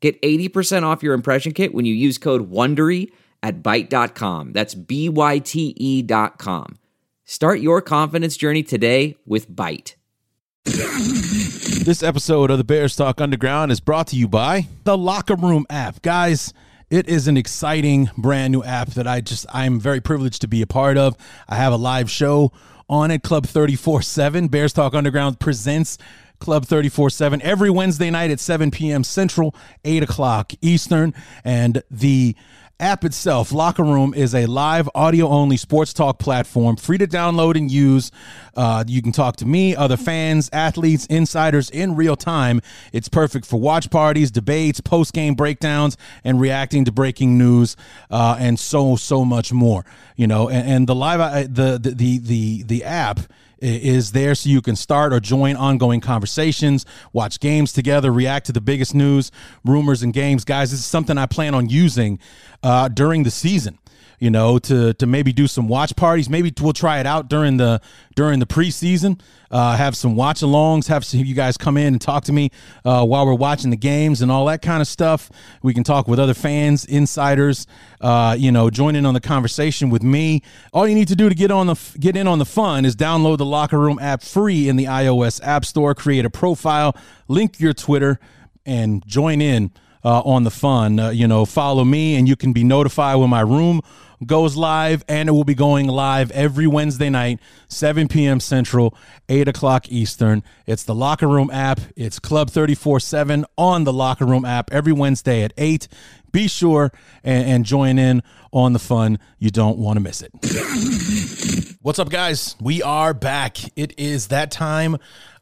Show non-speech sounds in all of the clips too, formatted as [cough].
Get 80% off your impression kit when you use code WONDERY at Byte.com. That's B-Y-T-E dot com. Start your confidence journey today with Byte. This episode of the Bears Talk Underground is brought to you by the Locker Room app. Guys, it is an exciting brand new app that I just I'm very privileged to be a part of. I have a live show on it, Club 34-7. Bears Talk Underground presents Club 34 7 every Wednesday night at 7 p.m. Central, 8 o'clock Eastern. And the app itself, Locker Room, is a live audio only sports talk platform, free to download and use. Uh, you can talk to me, other fans, athletes, insiders in real time. It's perfect for watch parties, debates, post game breakdowns, and reacting to breaking news, uh, and so so much more. You know, and, and the live uh, the the the the, the app is there so you can start or join ongoing conversations, watch games together, react to the biggest news, rumors, and games. Guys, this is something I plan on using uh, during the season you know, to to maybe do some watch parties. Maybe we'll try it out during the during the preseason. Uh, have some watch alongs. Have some you guys come in and talk to me uh, while we're watching the games and all that kind of stuff. We can talk with other fans, insiders. Uh, you know, join in on the conversation with me. All you need to do to get on the get in on the fun is download the Locker Room app free in the iOS App Store. Create a profile, link your Twitter, and join in. Uh, on the fun. Uh, you know, follow me and you can be notified when my room goes live, and it will be going live every Wednesday night, 7 p.m. Central, 8 o'clock Eastern. It's the Locker Room app. It's Club 34 7 on the Locker Room app every Wednesday at 8. Be sure and, and join in on the fun. You don't want to miss it. What's up, guys? We are back. It is that time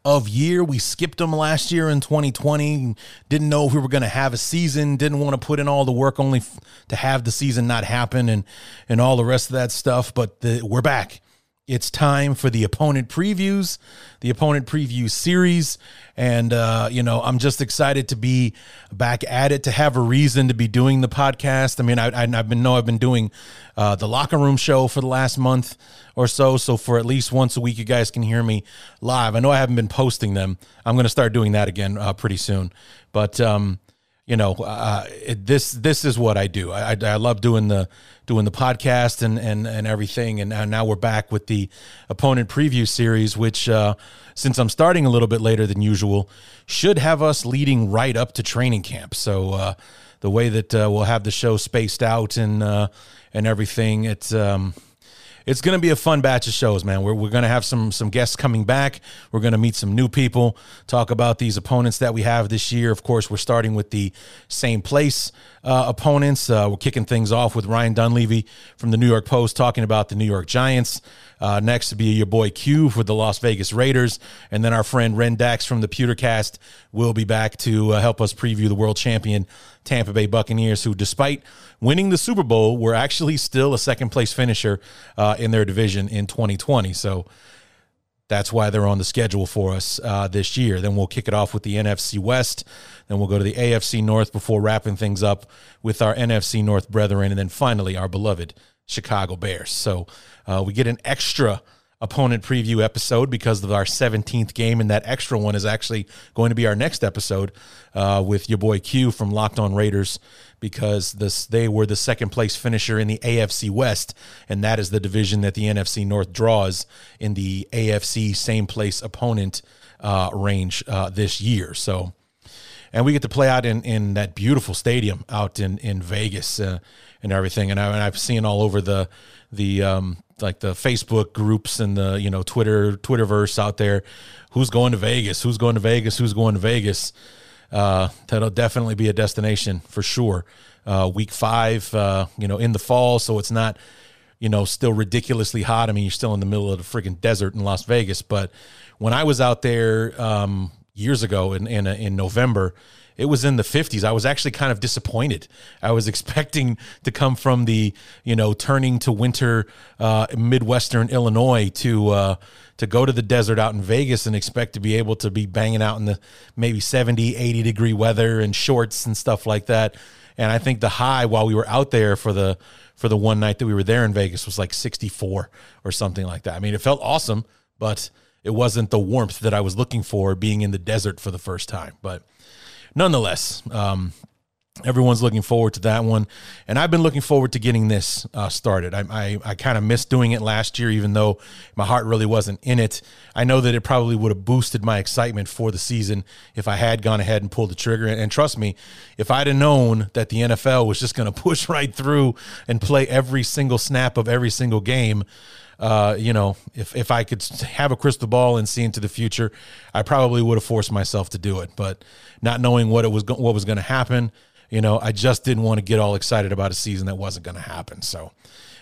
of year. We skipped them last year in 2020. Didn't know if we were going to have a season. Didn't want to put in all the work only f- to have the season not happen and and all the rest of that stuff. But the, we're back. It's time for the opponent previews, the opponent preview series. And, uh, you know, I'm just excited to be back at it, to have a reason to be doing the podcast. I mean, I, have been, know I've been doing uh, the locker room show for the last month or so. So for at least once a week, you guys can hear me live. I know I haven't been posting them. I'm going to start doing that again uh, pretty soon. But, um, you know, uh, it, this this is what I do. I, I, love doing the doing the podcast and and and everything. And now we're back with the opponent preview series, which uh, since I'm starting a little bit later than usual, should have us leading right up to training camp. So uh, the way that uh, we'll have the show spaced out and uh, and everything, it's. Um, it's going to be a fun batch of shows, man. We're, we're going to have some some guests coming back. We're going to meet some new people, talk about these opponents that we have this year. Of course, we're starting with the same place uh, opponents. Uh, we're kicking things off with Ryan Dunleavy from the New York Post talking about the New York Giants. Uh, next to be your boy Q for the Las Vegas Raiders. And then our friend Ren Dax from the Pewtercast will be back to uh, help us preview the world champion Tampa Bay Buccaneers, who, despite winning the Super Bowl, were actually still a second place finisher uh, in their division in 2020. So that's why they're on the schedule for us uh, this year. Then we'll kick it off with the NFC West. Then we'll go to the AFC North before wrapping things up with our NFC North brethren. And then finally, our beloved Chicago Bears. So uh, we get an extra opponent preview episode because of our 17th game, and that extra one is actually going to be our next episode uh, with your boy Q from Locked On Raiders because this they were the second place finisher in the AFC West, and that is the division that the NFC North draws in the AFC same place opponent uh, range uh, this year. So. And we get to play out in, in that beautiful stadium out in in Vegas uh, and everything. And, I, and I've seen all over the the um, like the Facebook groups and the you know Twitter Twitterverse out there. Who's going to Vegas? Who's going to Vegas? Who's going to Vegas? Uh, that'll definitely be a destination for sure. Uh, week five, uh, you know, in the fall, so it's not you know still ridiculously hot. I mean, you're still in the middle of the freaking desert in Las Vegas, but when I was out there, um, years ago in in, in November, it was in the 50s. I was actually kind of disappointed. I was [laughs] expecting to come from the, you know, turning to winter uh, Midwestern Illinois to uh, to go to the desert out in Vegas and expect to be able to be banging out in the maybe 70, 80 degree weather and shorts and stuff like that. And I think the high while we were out there for the for the one night that we were there in Vegas was like 64 or something like that. I mean, it felt awesome, but it wasn't the warmth that I was looking for being in the desert for the first time. But nonetheless, um, everyone's looking forward to that one. And i've been looking forward to getting this uh, started. I, I, I kind of missed doing it last year even though my heart really wasn't in it. I know that it probably would have boosted my excitement for the season if i had gone ahead and pulled the trigger. And, and trust me if i'd have known that the nfl was just going [laughs] to push right through and play every single snap of every single game uh, you know, if if I could have a crystal ball and see into the future, I probably would have forced myself to do it. But not knowing what it was what was going to happen, you know, I just didn't want to get all excited about a season that wasn't going to happen. So,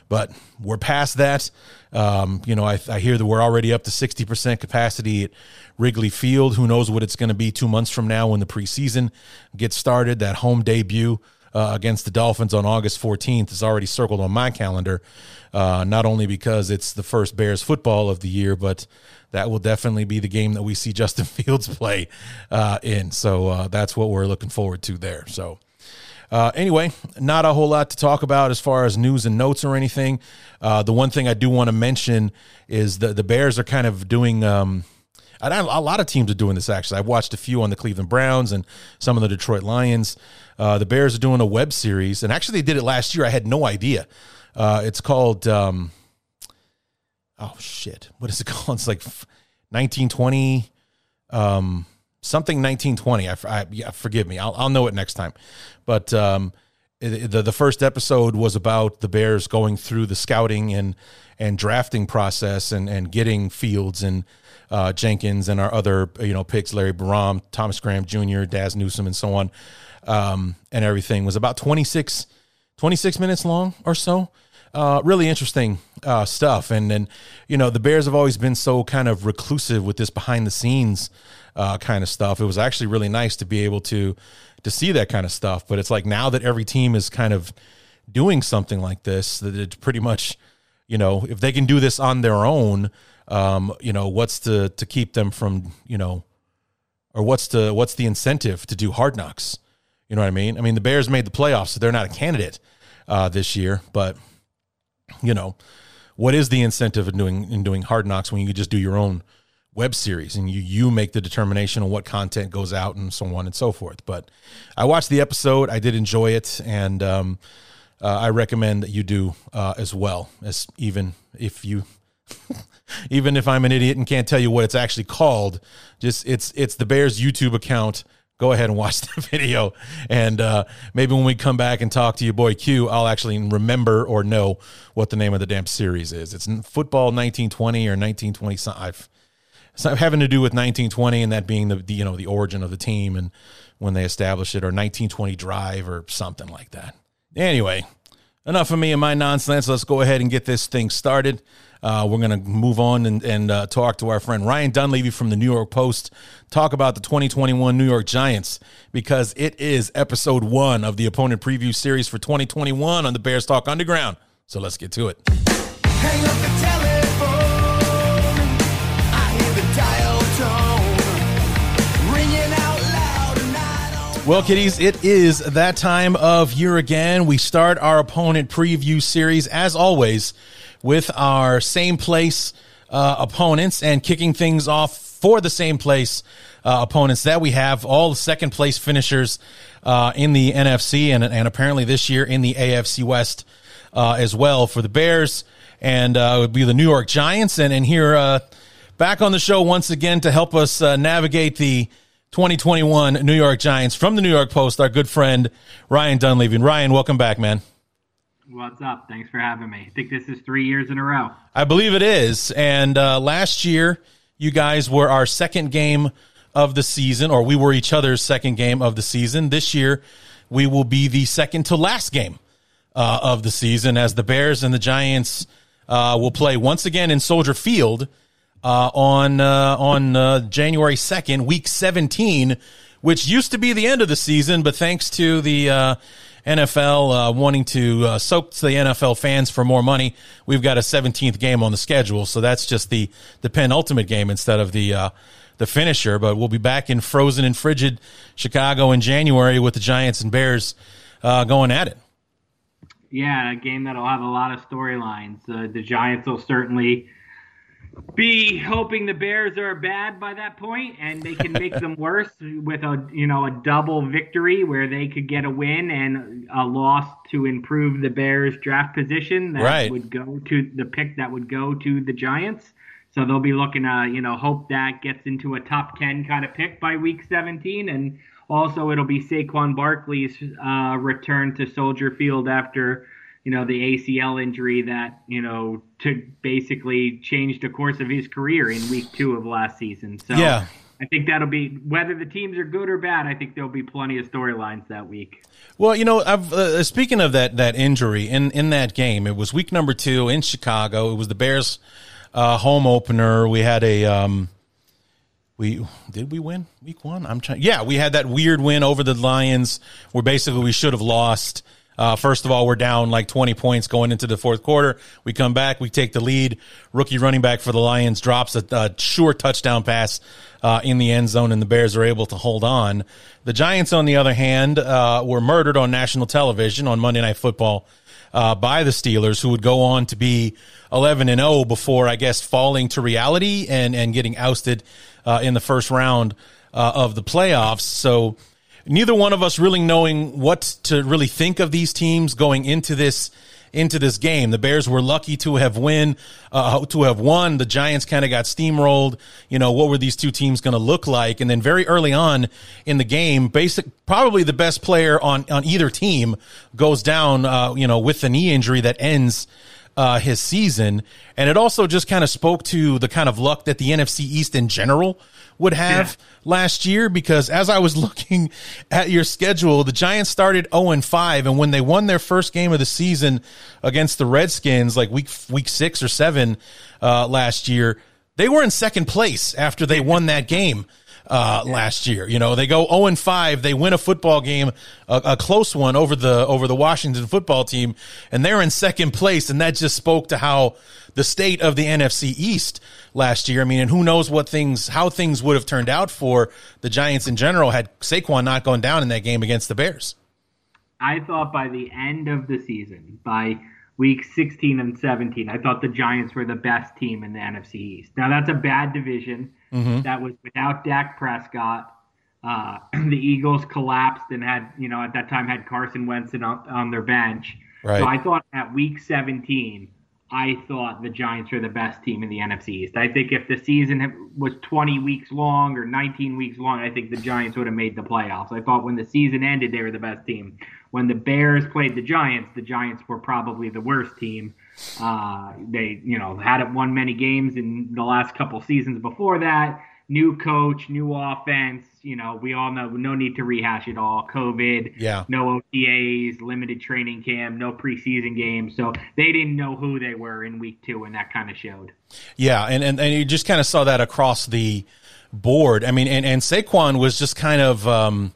but we're past that. Um, you know, I, I hear that we're already up to 60% capacity at Wrigley Field. Who knows what it's going to be two months from now when the preseason gets started? That home debut uh, against the Dolphins on August 14th is already circled on my calendar. Uh, not only because it's the first Bears football of the year, but that will definitely be the game that we see [laughs] Justin Fields play uh, in. So uh, that's what we're looking forward to there. So. Uh, anyway, not a whole lot to talk about as far as news and notes or anything. Uh, the one thing I do want to mention is that the Bears are kind of doing. Um, a lot of teams are doing this actually. I've watched a few on the Cleveland Browns and some of the Detroit Lions. Uh, the Bears are doing a web series, and actually they did it last year. I had no idea. Uh, it's called um, oh shit, what is it [laughs] called? It's like 1920, um, something 1920. I, I yeah, forgive me. I'll, I'll know it next time. But um, the the first episode was about the Bears going through the scouting and and drafting process and and getting Fields and uh, Jenkins and our other you know picks, Larry Borom, Thomas Graham Jr., Dazz Newsome, and so on um, and everything was about 26, 26 minutes long or so. Uh, really interesting uh, stuff. And then, you know, the Bears have always been so kind of reclusive with this behind the scenes uh, kind of stuff. It was actually really nice to be able to to see that kind of stuff. But it's like now that every team is kind of doing something like this, that it's pretty much, you know, if they can do this on their own, um, you know, what's to to keep them from, you know, or what's the what's the incentive to do hard knocks? You know what I mean? I mean, the Bears made the playoffs, so they're not a candidate uh, this year. But you know, what is the incentive in doing in doing hard knocks when you just do your own web series and you you make the determination on what content goes out and so on and so forth. But I watched the episode, I did enjoy it, and um, uh, I recommend that you do uh, as well as even if you. [laughs] even if I'm an idiot and can't tell you what it's actually called, just it's it's the Bears YouTube account go ahead and watch [laughs] the video. And uh, maybe when we come back and talk to your boy Q, I'll actually remember or know what the name of the damn series is. It's football 1920 or 1920 something. It's having to do with 1920 and that being the, the, you know the origin of the team and when they established it or 1920 drive or something like that. Anyway, enough of me and my nonsense. Let's go ahead and get this thing started. Uh, we're going to move on and, and uh, talk to our friend Ryan Dunleavy from the New York Post, talk about the 2021 New York Giants because it is episode one of the opponent preview series for 2021 on the Bears Talk Underground. So let's get to it. Well, kiddies, it is that time of year again. We start our opponent preview series, as always, with our same place uh, opponents and kicking things off for the same place uh, opponents that we have, all the second place finishers uh, in the NFC and, and apparently this year in the AFC West uh, as well for the Bears. And uh, it would be the New York Giants. And, and here, uh, back on the show once again to help us navigate the 2021 New York Giants from the New York Post, our good friend Ryan Dunleavy. Ryan, welcome back, man. What's up? Thanks for having me. I think this is three years in a row. I believe it is. And uh, last year, you guys were our second game of the season, or we were each other's second game of the season. This year, we will be the second to last game uh, of the season as the Bears and the Giants uh, will play once again in Soldier Field uh, on uh, on uh, January second, week seventeen, which used to be the end of the season, but thanks to the uh, NFL uh, wanting to uh, soak the NFL fans for more money, we've got a seventeenth game on the schedule. So that's just the the penultimate game instead of the the finisher. But we'll be back in frozen and frigid Chicago in January with the Giants and Bears going at it. Yeah, a game that'll have a lot of storylines. Uh, the Giants will certainly be hoping the Bears are bad by that point and they can make them [laughs] worse with a you know a double victory where they could get a win and a loss to improve the Bears draft position that right. would go to the pick that would go to the Giants. So they'll be looking to you know hope that gets into a top 10 kind of pick by week 17 and also, it'll be Saquon Barkley's uh, return to Soldier Field after you know the ACL injury that you know to basically change the course of his career in Week Two of last season. So yeah. I think that'll be whether the teams are good or bad. I think there'll be plenty of storylines that week. Well, you know, uh, speaking of that that injury in in that game, it was week number two in Chicago. It was the Bears' uh, home opener. We had a um, we did we win week one? I'm trying. Yeah, we had that weird win over the Lions where basically we should have lost. Uh, first of all, we're down like 20 points going into the fourth quarter. We come back, we take the lead. Rookie running back for the Lions drops a, a sure touchdown pass uh, in the end zone, and the Bears are able to hold on. The Giants, on the other hand, uh, were murdered on national television on Monday Night Football uh, by the Steelers, who would go on to be 11 and 0 before, I guess, falling to reality and and getting ousted uh, in the first round uh, of the playoffs. So neither one of us really knowing what to really think of these teams going into this into this game. The Bears were lucky to have win, uh, to have won. The Giants kind of got steamrolled. You know, what were these two teams going to look like? And then very early on in the game, basic, probably the best player on, on either team goes down, uh, you know, with the knee injury that ends, uh, his season. And it also just kind of spoke to the kind of luck that the NFC East in general would have yeah. last year because as I was [laughs] looking at your schedule, the Giants started 0 and 5 and when they won their first game of the season against the Redskins like week week 6 or 7 uh, last year, they were in second place after they won that game uh, last year. You know, they go 0 and 5. They win a football game, a, a, close one over the, over the Washington football team, and they're in second place. And that just spoke to how the state of the NFC East last year. I mean, and who knows what things, how things would have turned out for the Giants in general had Saquon not gone down in that game against the Bears. I thought by the end of the season, by week 16 and 17, I thought the Giants were the best team in the NFC East. Now, that's a bad division. Mm-hmm. That was without Dak Prescott. Uh, [clears throat] the Eagles collapsed and had, you know, at that time had Carson Wentz on, on their bench. Right. So I thought at week 17, I thought the Giants were the best team in the NFC East. I think if the season was 20 weeks long or 19 weeks long, I think the Giants would have made the playoffs. I thought when the season ended, they were the best team. When the Bears played the Giants, the Giants were probably the worst team. Uh, they, you know, hadn't won many games in the last couple seasons before that. New coach, new offense. You know, we all know no need to rehash it all. COVID, yeah, no OTAs, limited training camp, no preseason games. So they didn't know who they were in week two, and that kind of showed. Yeah, and, and and you just kind of saw that across the board. I mean, and and Saquon was just kind of. Um,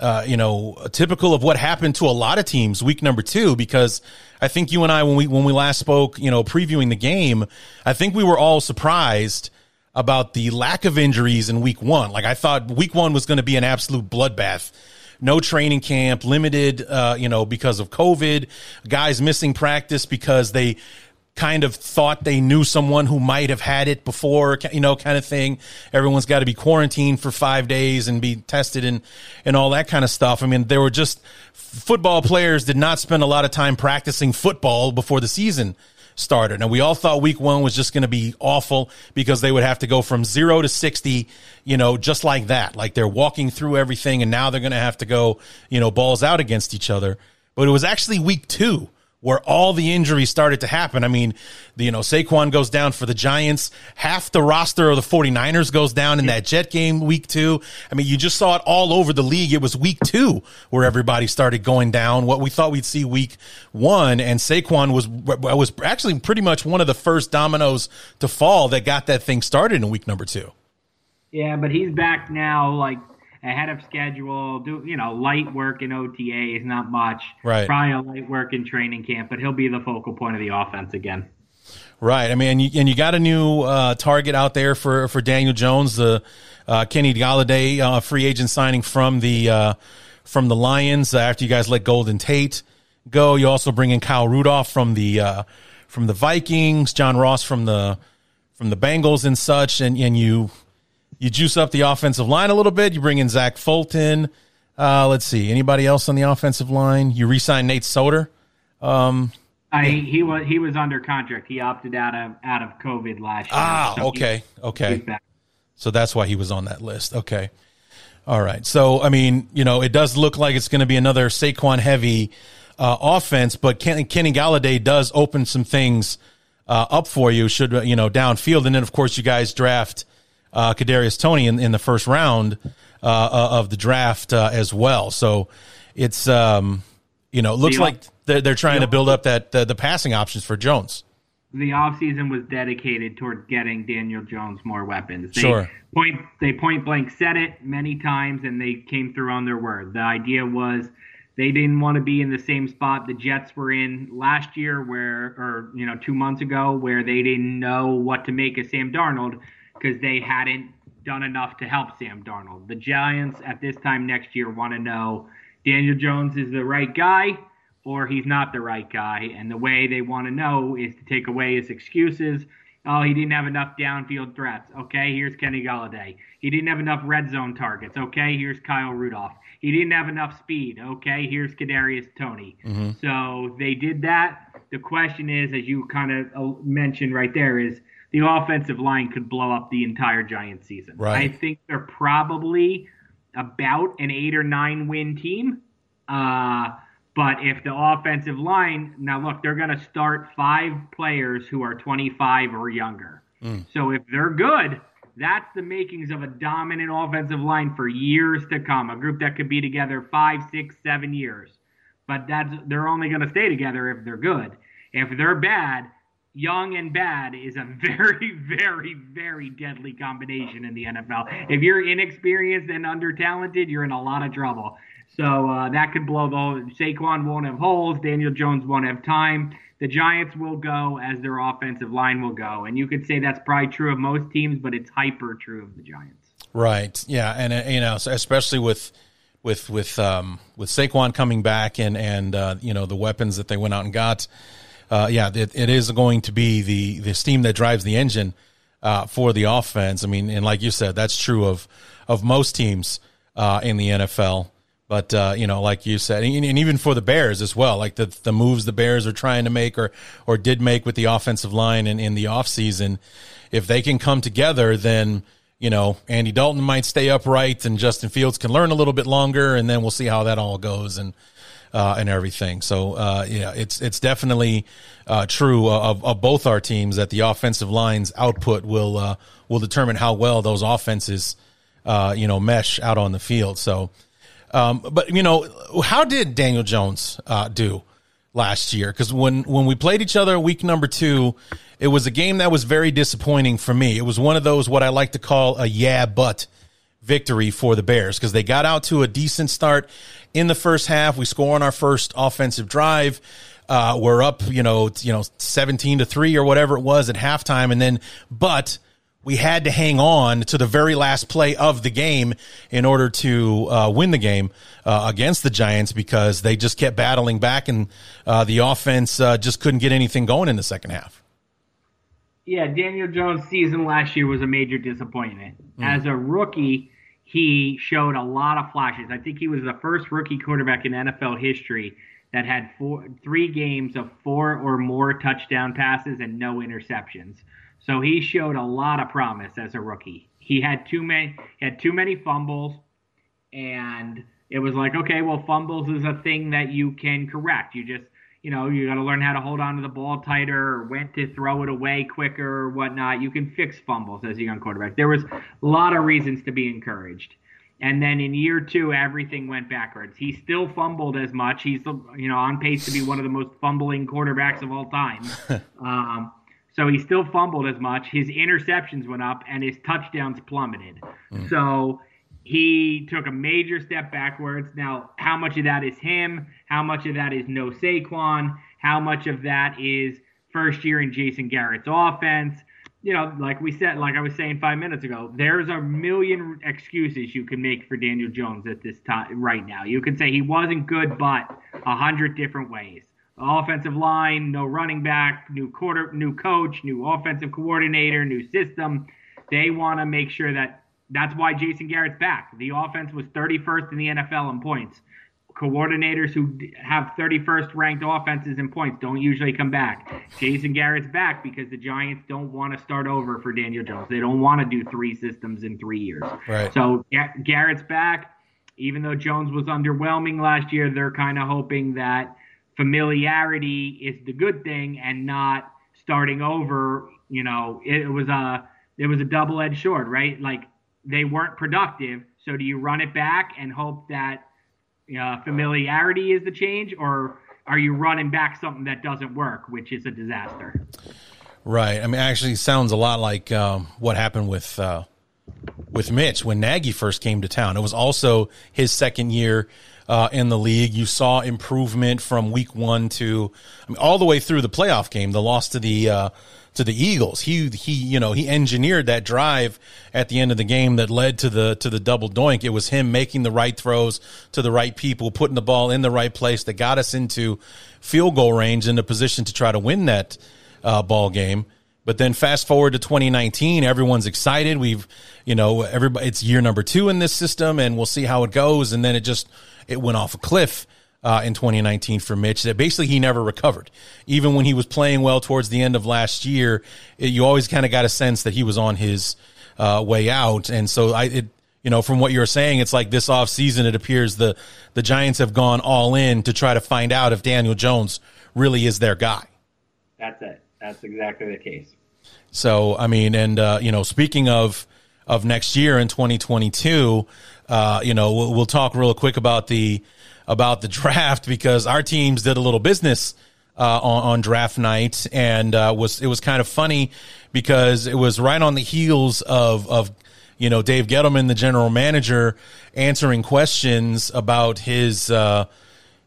uh, you know, typical of what happened to a lot of teams week number two, because I think you and I, when we, when we last spoke, you know, previewing the game, I think we were all surprised about the lack of injuries in week one. Like I thought week one was going to be an absolute bloodbath. No training camp, limited, uh, you know, because of COVID, guys missing practice because they, kind of thought they knew someone who might have had it before, you know, kind of thing. Everyone's got to be quarantined for five days and be tested and, and all that kind of stuff. I mean, there were just football players did not spend a lot of time practicing football before the season started. And we all thought week one was just going to be awful because they would have to go from zero to 60, you know, just like that. Like they're walking through everything and now they're going to have to go, you know, balls out against each other. But it was actually week two where all the injuries started to happen. I mean, the, you know, Saquon goes down for the Giants. Half the roster of the 49ers goes down in that Jet game week two. I mean, you just saw it all over the league. It was week two where everybody started going down. What we thought we'd see week one and Saquon was, was actually pretty much one of the first dominoes to fall that got that thing started in week number two. Yeah, but he's back now, like ahead of schedule. Do you know light work in OTA is not much. Right. Probably a light work in training camp, but he'll be the focal point of the offense again. Right. I mean, and you, and you got a new uh, target out there for for Daniel Jones, the uh, Kenny Golladay uh, free agent signing from the uh, from the Lions after you guys let Golden Tate go. You also bring in Kyle Rudolph from the uh, from the Vikings, John Ross from the from the Bengals and such, and and you you juice up the offensive line a little bit. You bring in Zach Fulton. Uh, let's see. Anybody else on the offensive line? You re-sign Nate Solder. Um, I, he was he was under contract. He opted out of out of COVID last year. Ah, so okay, he, okay. So that's why he was on that list. Okay. All right. So I mean, you know, it does look like it's going to be another Saquon heavy uh, offense, but Kenny, Kenny Golladay does open some things uh, up for you. Should you know downfield, and then of course you guys draft uh, Kadarius Toney in, in the first round uh, uh, of the draft uh, as well. So it's um, you know it looks like they're, they're trying to build up that the, the passing options for Jones. The offseason was dedicated toward getting Daniel Jones more weapons. They sure. Point they point blank said it many times, and they came through on their word. The idea was they didn't want to be in the same spot the Jets were in last year, where or you know two months ago, where they didn't know what to make of Sam Darnold because they hadn't done enough to help Sam Darnold. The Giants at this time next year want to know Daniel Jones is the right guy or he's not the right guy. And the way they want to know is to take away his excuses. Oh, he didn't have enough downfield threats. Okay, here's Kenny Golladay. He didn't have enough red zone targets. Okay, here's Kyle Rudolph. He didn't have enough speed. Okay, here's Kadarius Toney. Mm-hmm. So they did that. The question is, as you kind of uh, mentioned right there, is the offensive line could blow up the entire Giants season. Right. I think they're probably about an eight or nine win team. Uh, but if the offensive line, now look, they're going to start five players who are 25 or younger. Mm. So if they're good, that's the makings of a dominant offensive line for years to come. A group that could be together five, six, seven years. But that's they're only going to stay together if they're good. If they're bad, young and bad is a [laughs] very, very, very deadly combination in the NFL. If you're inexperienced and under talented, you're in a lot of trouble. So uh, that could blow the. Saquon won't have holes. Daniel Jones won't have time. The Giants will go as their offensive line will go, and you could say that's probably true of most teams, but it's hyper true of the Giants. Right. Yeah, and uh, you know, especially with with with um, with Saquon coming back and and uh, you know the weapons that they went out and got uh, yeah, it, it is going to be the the steam that drives the engine uh, for the offense. I mean, and like you said, that's true of of most teams uh, in the NFL. But uh, you know, like you said, and, and, even for the Bears as well, like the the moves the Bears are trying to make or or did make with the offensive line in, in the offseason, if they can come together, then you know Andy Dalton might stay upright and Justin Fields can learn a little bit longer, and then we'll see how that all goes. And uh, and everything. So uh, yeah, it's it's definitely uh, true of, of both our teams that the offensive line's output will uh, will determine how well those offenses uh, you know mesh out on the field. So, um, but you know, how did Daniel Jones uh, do? last year because when when we played each other week number two it was a game that was very disappointing for me it was one of those what i like to call a yeah but victory for the bears because they got out to a decent start in the first half. We score on our first offensive drive. Uh, we're up, you know, you know, 17 to three or whatever it was at halftime. And then, but we had to hang on to the very last play of the game in order to uh, win the game uh, against the Giants because they just kept battling back and uh, the offense uh, just couldn't get anything going in the second half. Yeah, Daniel Jones' season last year was a major disappointment. Mm. As a rookie, he showed a lot of flashes. I think he was the first rookie quarterback in NFL history that had four, three games of four or more touchdown passes and no interceptions. So he showed a lot of promise as a rookie. He had too many had too many fumbles, and it was like, okay, well, fumbles is a thing that you can correct. You just you know, you got to learn how to hold on to the ball tighter or when to throw it away quicker or whatnot. You can fix fumbles as a young quarterback. There was a lot of reasons to be encouraged. And then in year two, everything went backwards. He still fumbled as much. He's you know on pace to be one of the most fumbling quarterbacks of all time. [laughs] um, so he still fumbled as much. His interceptions went up and his touchdowns plummeted. Mm. So he took a major step backwards. Now, how much of that is him? How much of that is no Saquon? How much of that is first year in Jason Garrett's offense? You know, like we said, like I was saying five minutes ago, there's a million excuses you can make for Daniel Jones at this time right now. You can say he wasn't good, but a hundred different ways. Offensive line, no running back, new quarter, new coach, new offensive coordinator, new system. They want to make sure that that's why Jason Garrett's back. The offense was 31st in the NFL in points. Coordinators who have 31st ranked offenses in points don't usually come back. Jason Garrett's back because the Giants don't want to start over for Daniel Jones. They don't want to do three systems in three years. Right. So Garrett's back. Even though Jones was underwhelming last year, they're kind of hoping that familiarity is the good thing and not starting over. You know, it, was a it was a double edged sword, right? Like they weren't productive. So do you run it back and hope that uh, familiarity is the change, or are you running back something that doesn't work, which is a disaster? Right. I mean, actually, sounds a lot like um, what happened with uh, with Mitch when Nagy first came to town. It was also his second year uh, in the league. You saw improvement from week one to I mean, all the way through the playoff game. The loss to the uh, to the Eagles. He he you know he engineered that drive at the end of the game that led to the to the double doink. It was him making the right throws to the right people, putting the ball in the right place that got us into field goal range in a position to try to win that uh, ball game. But then fast forward to 2019, everyone's excited. We've, you know, everybody, it's year number two in this system and we'll see how it goes. And then it just, it went off a cliff uh, in 2019 for Mitch that basically he never recovered. Even when he was playing well towards the end of last year, it, you always kind of got a sense that he was on his uh, way out. And so I, it, you know, from what you're saying, it's like this off season, it appears the, the Giants have gone all in to try to find out if Daniel Jones really is their guy. That's it. That's exactly the case. So, I mean, and, uh, you know, speaking of, of next year in 2022, uh, you know, we'll, we'll talk real quick about the, about the [laughs] draft because our teams did a little business uh, on, on, draft night, and uh, was it was kind of funny because it was right on the heels of of you know Dave Gettleman, the general manager, answering questions about his. Uh,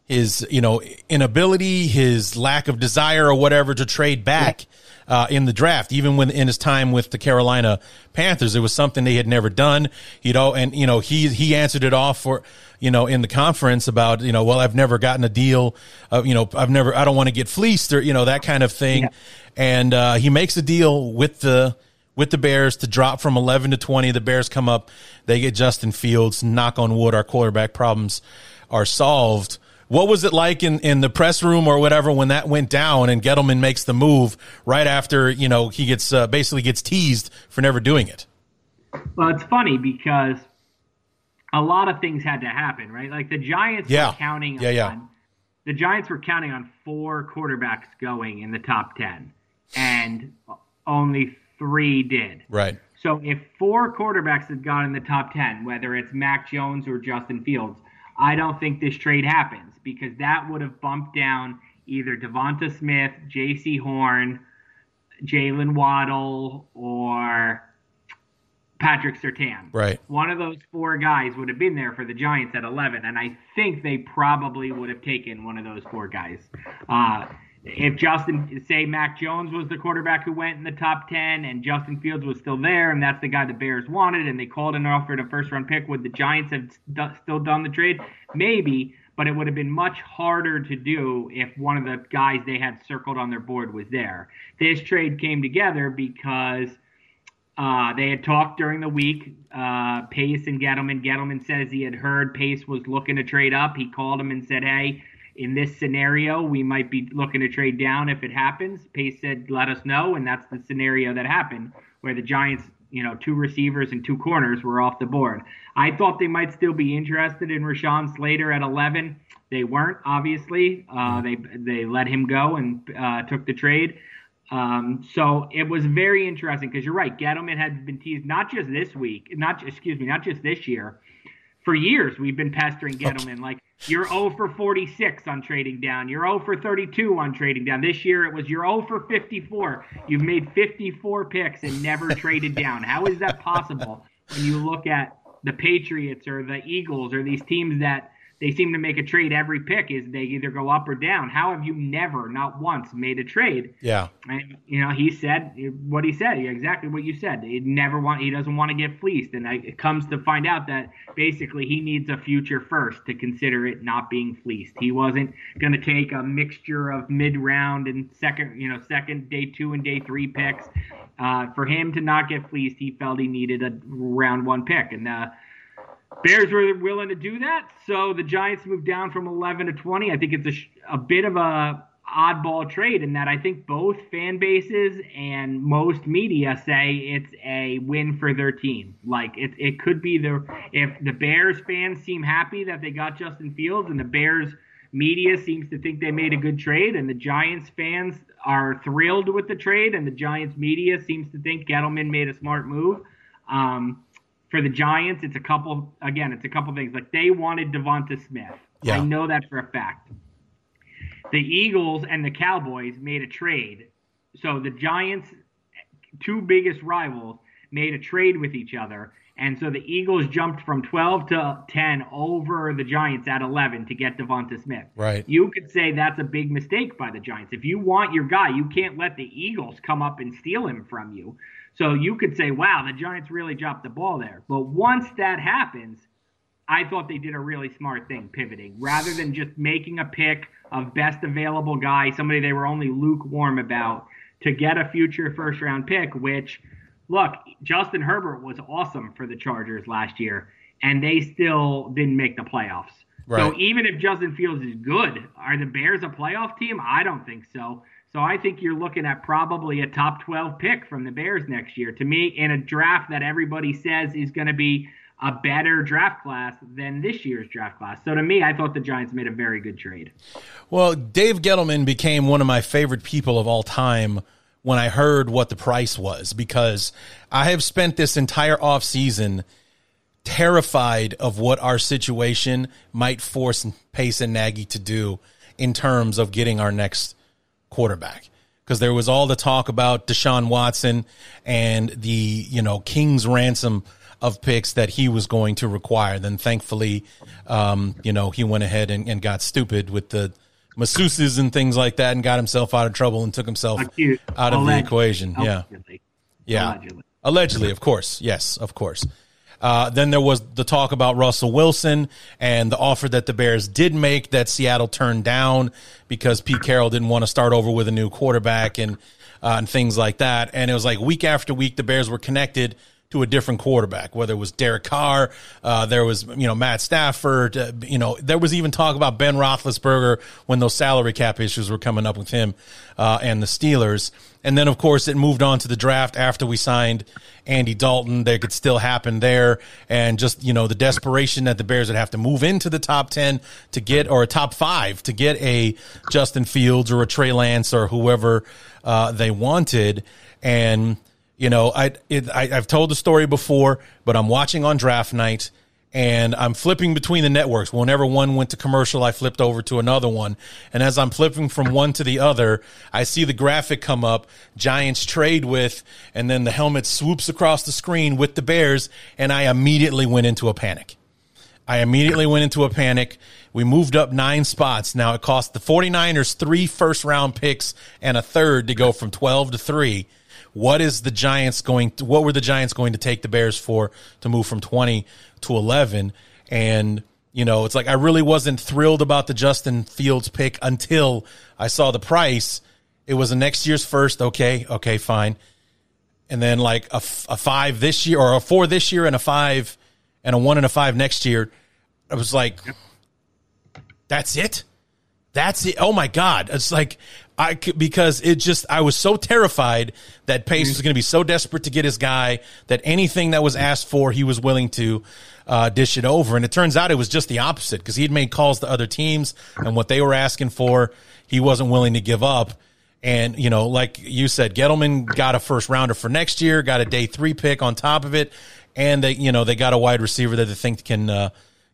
his you know inability, his lack of desire or whatever to trade back uh, in the draft, even when in his time with the Carolina Panthers, it was something they had never done. You know, and you know he he answered it off for you know in the conference about you know well I've never gotten a deal, uh, you know I've never I don't want to get fleeced or you know that kind of thing, yeah. and uh, he makes a deal with the with the Bears to drop from 11 to 20. The Bears come up, they get Justin Fields. Knock on wood, our quarterback problems are solved. What was it like in, in the press room or whatever when that went down and Gettleman makes the move right after, you know, he gets uh, basically gets teased for never doing it? Well, it's funny because a lot of things had to happen, right? Like the Giants yeah. were counting yeah, on yeah. the Giants were counting on four quarterbacks going in the top 10 and only 3 did. Right. So if four quarterbacks had gone in the top 10, whether it's Mac Jones or Justin Fields, I don't think this trade happens because that would have bumped down either Devonta Smith, Jaycee Horn, Jaylen Waddle, or Patrick Surtain. Right. One of those four guys would have been there for the Giants at 11, and I think they probably would have taken one of those four guys. Uh, if Justin, say Mac Jones was the quarterback who went in the top 10 and Justin Fields was still there and that's the guy the Bears wanted and they called and offered a first round pick, would the Giants have still done the trade? Maybe, but it would have been much harder to do if one of the guys they had circled on their board was there. This trade came together because uh, they had talked during the week. Uh, Pace and Gettleman. Gettleman says he had heard Pace was looking to trade up. He called him and said, "Hey, in this scenario, we might be looking to trade down if it happens. Pace said, let us know. And that's the scenario that happened where the Giants you know, two receivers and two corners were off the board. I thought they might still be interested in Rashawn Slater at 11. They weren't, obviously. Uh, they they let him go and uh, took the trade. Um, so it was very interesting because you're right. Gettleman had been teased not just this week, not excuse me, not just this year. For years, we've been pestering Gettleman like you're 0 for 46 on trading down. You're 0 for 32 on trading down. This year it was you're 0 for 54. You've made 54 picks and never traded down. How is that possible when you look at the Patriots or the Eagles or these teams that they seem to make a trade every pick is they either go up or down. How have you never, not once, made a trade? Yeah. And you know, he said what he said, exactly what you said. He never want, he doesn't want to get fleeced, and it comes to find out that basically he needs a future first to consider it not being fleeced. He wasn't going to take a mixture of mid round and second, you know, second day two and day three picks. Uh, for him to not get fleeced, he felt he needed a round one pick, and. Uh, Bears were willing to do that, so the Giants moved down from 11 to 20. I think it's a, a bit of a oddball trade in that I think both fan bases and most media say it's a win for their team. Like it, it could be the if the Bears fans seem happy that they got Justin Fields and the Bears media seems to think they made a good trade and the Giants fans are thrilled with the trade and the Giants media seems to think Gettleman made a smart move. Um, for the Giants, it's a couple again, it's a couple things. Like they wanted Devonta Smith. Yeah. I know that for a fact. The Eagles and the Cowboys made a trade. So the Giants, two biggest rivals, made a trade with each other. And so the Eagles jumped from 12 to 10 over the Giants at 11 to get Devonta Smith. Right. You could say that's a big mistake by the Giants. If you want your guy, you can't let the Eagles come up and steal him from you. So you could say, wow, the Giants really dropped the ball there. But once that happens, I thought they did a really smart thing pivoting rather than just making a pick of best available guy, somebody they were only lukewarm about, to get a future first round pick, which, look, Justin Herbert was awesome for the Chargers last year, and they still didn't make the playoffs. Right. So even if Justin Fields is good, are the Bears a playoff team? I don't think so. So I think you're looking at probably a top 12 pick from the Bears next year. To me, in a draft that everybody says is going to be a better draft class than this year's draft class. So to me, I thought the Giants made a very good trade. Well, Dave Gettleman became one of my favorite people of all time when I heard what the price was because I have spent this entire offseason terrified of what our situation might force Pace and Nagy to do in terms of getting our next quarterback because there was all the talk about Deshaun Watson and the, you know, King's ransom of picks that he was going to require. Then thankfully, um, you know, he went ahead and, and got stupid with the masseuses and things like that and got himself out of trouble and took himself out of the equation. Allegedly. Yeah. Yeah. Allegedly. Allegedly, of course. Yes, of course. Uh, then there was the talk about Russell Wilson and the offer that the Bears did make that Seattle turned down because Pete Carroll didn't want to start over with a new quarterback and uh, and things like that. And it was like week after week, the Bears were connected to a different quarterback, whether it was Derek Carr, uh, there was, you know, Matt Stafford, uh, you know, there was even talk about Ben Roethlisberger when those salary cap issues were coming up with him uh, and the Steelers. And then, of course, it moved on to the draft after we signed Andy Dalton. That could still happen there. And just, you know, the desperation that the Bears would have to move into the top 10 to get, or a top five to get a Justin Fields or a Trey Lance or whoever uh, they wanted. And, you know, I, it, I I've told the story before, but I'm watching on draft night and I'm flipping between the networks. Whenever one went to commercial, I flipped over to another one. And as I'm flipping from one to the other, I see the graphic come up, Giants trade with, and then the helmet swoops across the screen with the Bears, and I immediately went into a panic. I immediately went into a panic. We moved up nine spots. Now it cost the 49ers three first round picks and a third to go from 12 to three. What is the Giants going to, what were the Giants going to take the Bears for to move from 20 to 11? And, you know, it's like I really wasn't thrilled about the Justin Fields pick until I saw the price. It was a next year's first. Okay. Okay. Fine. And then like a, a five this year or a four this year and a five and a one and a five next year. I was like, that's it. That's it. Oh my God. It's like, I could, because it just, I was so terrified that Pace was going to be so desperate to get his guy that anything that was asked for, he was willing to uh, dish it over. And it turns out it was just the opposite because he had made calls to other teams and what they were asking for, he wasn't willing to give up. And, you know, like you said, Gettleman got a first rounder for next year, got a day three pick on top of it. And they, you know, they got a wide receiver that they think can, uh,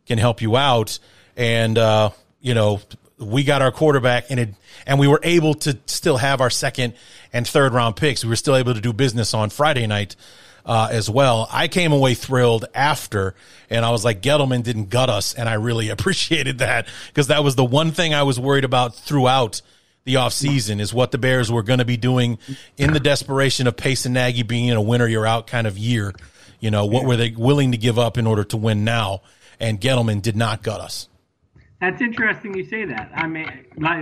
can help you out. And, uh, you know, we got our quarterback and it, and we were able to still have our second and third round picks. We were still able to do business on Friday night. Uh, as well. I came away thrilled after, and I was like, Gettleman didn't gut us, and I really [laughs] appreciated that because that was the one thing I was worried about throughout the offseason is what the Bears were going to be doing in the desperation of Pace and Nagy being in a winner you're out kind of year. You know, what were they willing to give up in order to win now? And Gettleman did not gut us. That's interesting you say that. I mean,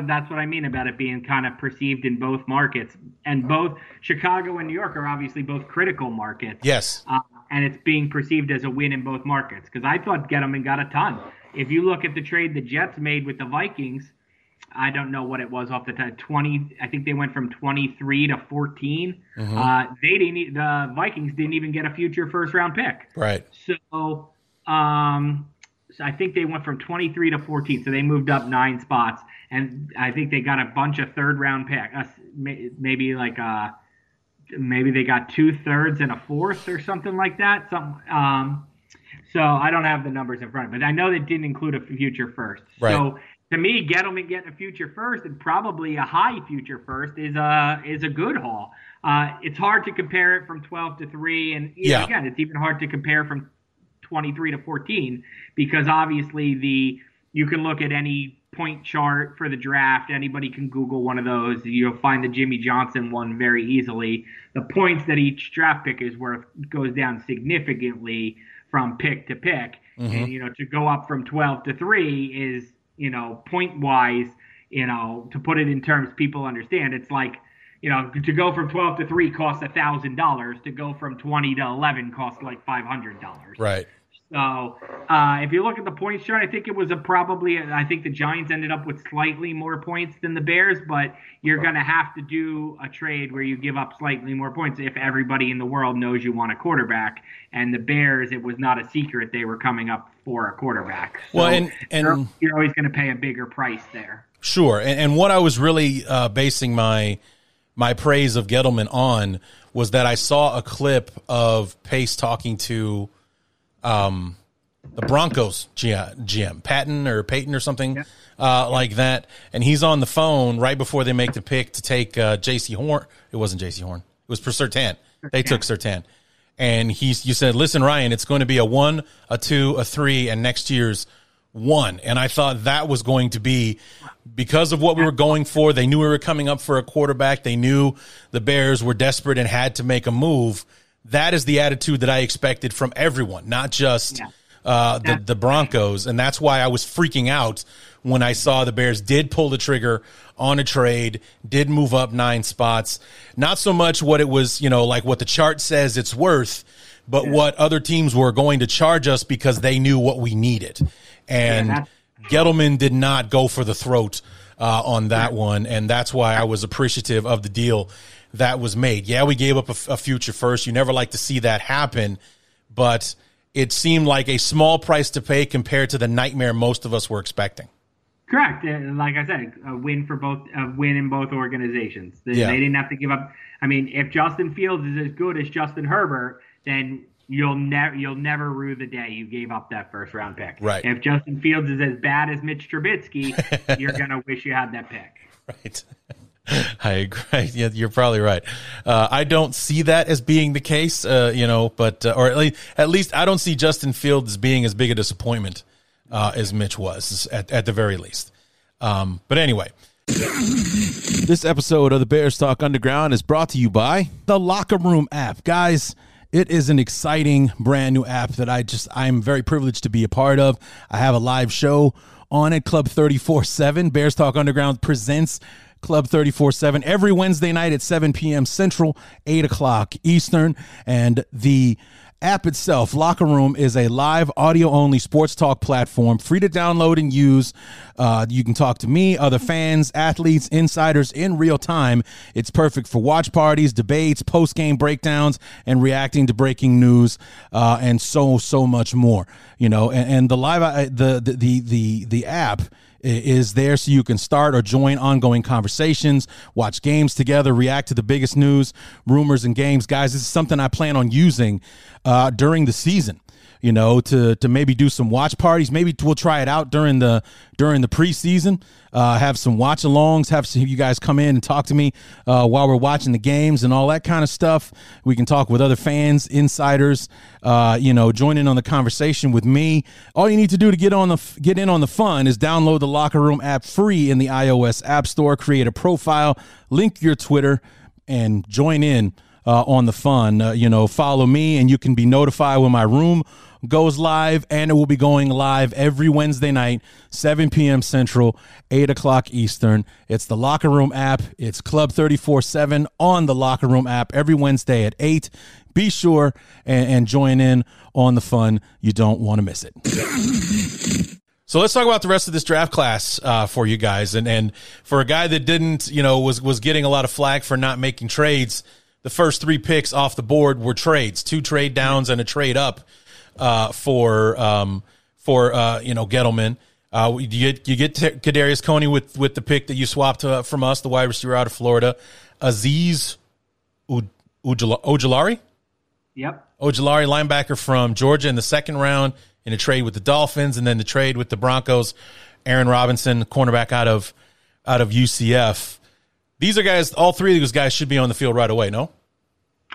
that's what I mean about it being kind of perceived in both markets. And both Chicago and New York are obviously both critical markets. Yes. Uh, and it's being perceived as a win in both markets because I thought Gettleman got a ton. If you look at the trade the Jets made with the Vikings, I don't know what it was off the top. Twenty, I think they went from twenty-three to 14 mm-hmm. uh, they didn't. The Vikings didn't even get a future first-round pick. Right. So, um, I think they went from 23 to 14, so they moved up nine spots, and I think they got a bunch of third round pick, uh, maybe like a, uh, maybe they got two thirds and a fourth or something like that. Some, um, so I don't have the numbers in front of me, but I know they didn't include a future first. Right. So to me, Gettleman getting a future first and probably a high future first is a is a good haul. Uh, it's hard to compare it from 12 to three, and yeah. again, it's even hard to compare from 23 to 14 because obviously the you can look at any point chart for the draft. Anybody can Google one of those. You'll find the Jimmy Johnson one very easily. The points that each draft pick is worth goes down significantly from pick to pick. Mm-hmm. And you know, to go up from 12 to 3 is, you know, point wise, you know, to put it in terms people understand, it's like you know, to go from 12 to 3 costs $1,000. To go from 20 to 11 costs like $500. Right. So uh, if you look at the points chart, I think it was a probably. I think the Giants ended up with slightly more points than the Bears, but you're going to have to do a trade where you give up slightly more points if everybody in the world knows you want a quarterback. And the Bears, it was not a secret they were coming up for a quarterback. So well, and and you're, always going to pay a bigger price there. Sure, and, and what I was really uh, basing my my praise of Gettleman on was that I saw a clip of Pace talking to um, the Broncos GM, Patton or Peyton or something yeah. uh, like that, and he's on the phone right before they make the pick to take uh, Jaycee Horn. It wasn't Jaycee Horn. It was for Surtain. They took Surtain, and he's you said, "Listen, Ryan, it's going to be a one, a two, a three, and next year's one." And I thought that was going to be because of what we were going for. They knew we were coming up for a quarterback. They knew the Bears were desperate and had to make a move that is the attitude that I expected from everyone, not just yeah. uh, the the Broncos, and that's why I was freaking out when I saw the Bears did pull the trigger on a trade, did move up nine spots. Not so much what it was, you know, like what the chart says it's worth, but yeah. what other teams were going to charge us because they knew what we needed. And yeah, Gettleman did not go for the throat uh, on that one, and that's why I was appreciative of the deal that was made. Yeah, we gave up a, a future first. You never like to see that happen, but it seemed like a small price to pay compared to the nightmare most of us were expecting. Correct. Like I said, a win for both, a win in both organizations. They, yeah. they didn't have to give up. I mean, if Justin Fields is as good as Justin Herbert, then you'll never you'll never rue the day you gave up that first round pick. Right. If Justin Fields is as bad as Mitch Trubisky, [laughs] you're gonna wish you had that pick. Right. [laughs] I agree. [laughs] Yeah, you're probably right. Uh, I don't see that as being the case, uh, you know, but uh, or at least at least I don't see Justin Fields being as big a disappointment uh, as Mitch was at, at the very least. Um, but anyway. This episode of the Bears Talk Underground is brought to you by the Locker Room app. Guys, it is an exciting brand new app that I just I'm very privileged to be a part of. I have a live show on it, Club 34 7. Bears Talk Underground presents Club 34 7 every Wednesday night at 7 p.m. Central, 8 o'clock Eastern. And the app itself, Locker Room, is a live audio only sports talk platform, free to download and use. Uh, you can talk to me, other fans, athletes, insiders in real time. It's perfect for watch parties, debates, post game breakdowns, and reacting to breaking news, uh, and so so much more. You know, and, and the live uh, the the the the, the app is there so you can start or join ongoing conversations, watch games together, react to the biggest news, rumors, and games. Guys, this is something I plan on using uh, during the season you know, to to maybe do some watch parties. Maybe we'll try it out during the during the preseason. Uh, have some watch alongs. Have some, you guys come in and talk to me uh, while we're watching the games and all that kind of stuff. We can talk with other fans, insiders. Uh, you know, join in on the conversation with me. All you need to do to get on the get in on the fun is download the Locker Room app free in the iOS App Store. Create a profile, link your Twitter, and join in. Uh, on the fun. Uh, you know, follow me and you can be notified when my room goes live, and it will be going live every Wednesday night, 7 p.m. Central, 8 o'clock Eastern. It's the Locker Room app. It's Club 34 7 on the Locker Room app every Wednesday at 8. Be sure and, and join in on the fun. You don't want to miss it. So let's talk about the rest of this draft class uh, for you guys, and and for a guy that didn't, you know, was was getting a lot of flack for not making trades. The first three picks off the board were trades, two trade downs and a trade up uh, for um, for uh, you know Gettleman. Uh, you get you get Kadarius Toney with with the pick that you swapped uh, from us, the wide receiver out of Florida, Azeez Ojulari. Yep. Ojulari, linebacker from Georgia in the second round in a trade with the Dolphins, and then the trade with the Broncos. Aaron Robinson, cornerback out of out of UCF. These are guys. All three of these guys should be on the field right away. No.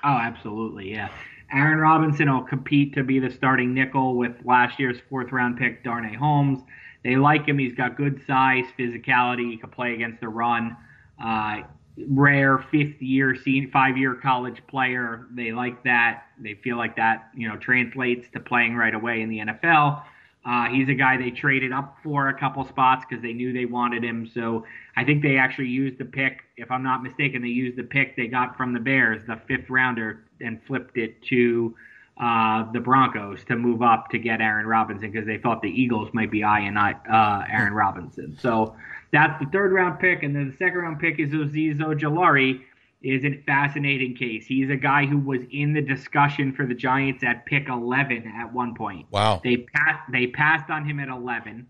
Oh, absolutely. Yeah. Aaron Robinson will compete to be the starting nickel with last year's fourth round pick, Darnay Holmes. They like him. He's got good size, physicality. He can play against the run. Uh, rare fifth year, five year college player. They like that. They feel like that, you know, translates to playing right away in the NFL. Uh, he's a guy they traded up for a couple spots because they knew they wanted him. So I think they actually used the pick. If I'm not mistaken, they used the pick they got from the Bears, the fifth rounder, and flipped it to uh, the Broncos to move up to get Aaron Robinson because they thought the Eagles might be eyeing uh, Aaron Robinson. So that's the third round pick, and then the second round pick is Azeez Ojulari is a fascinating case. He's a guy who was in the discussion for the Giants at pick 11 at one point. Wow. They passed they passed on him at 11.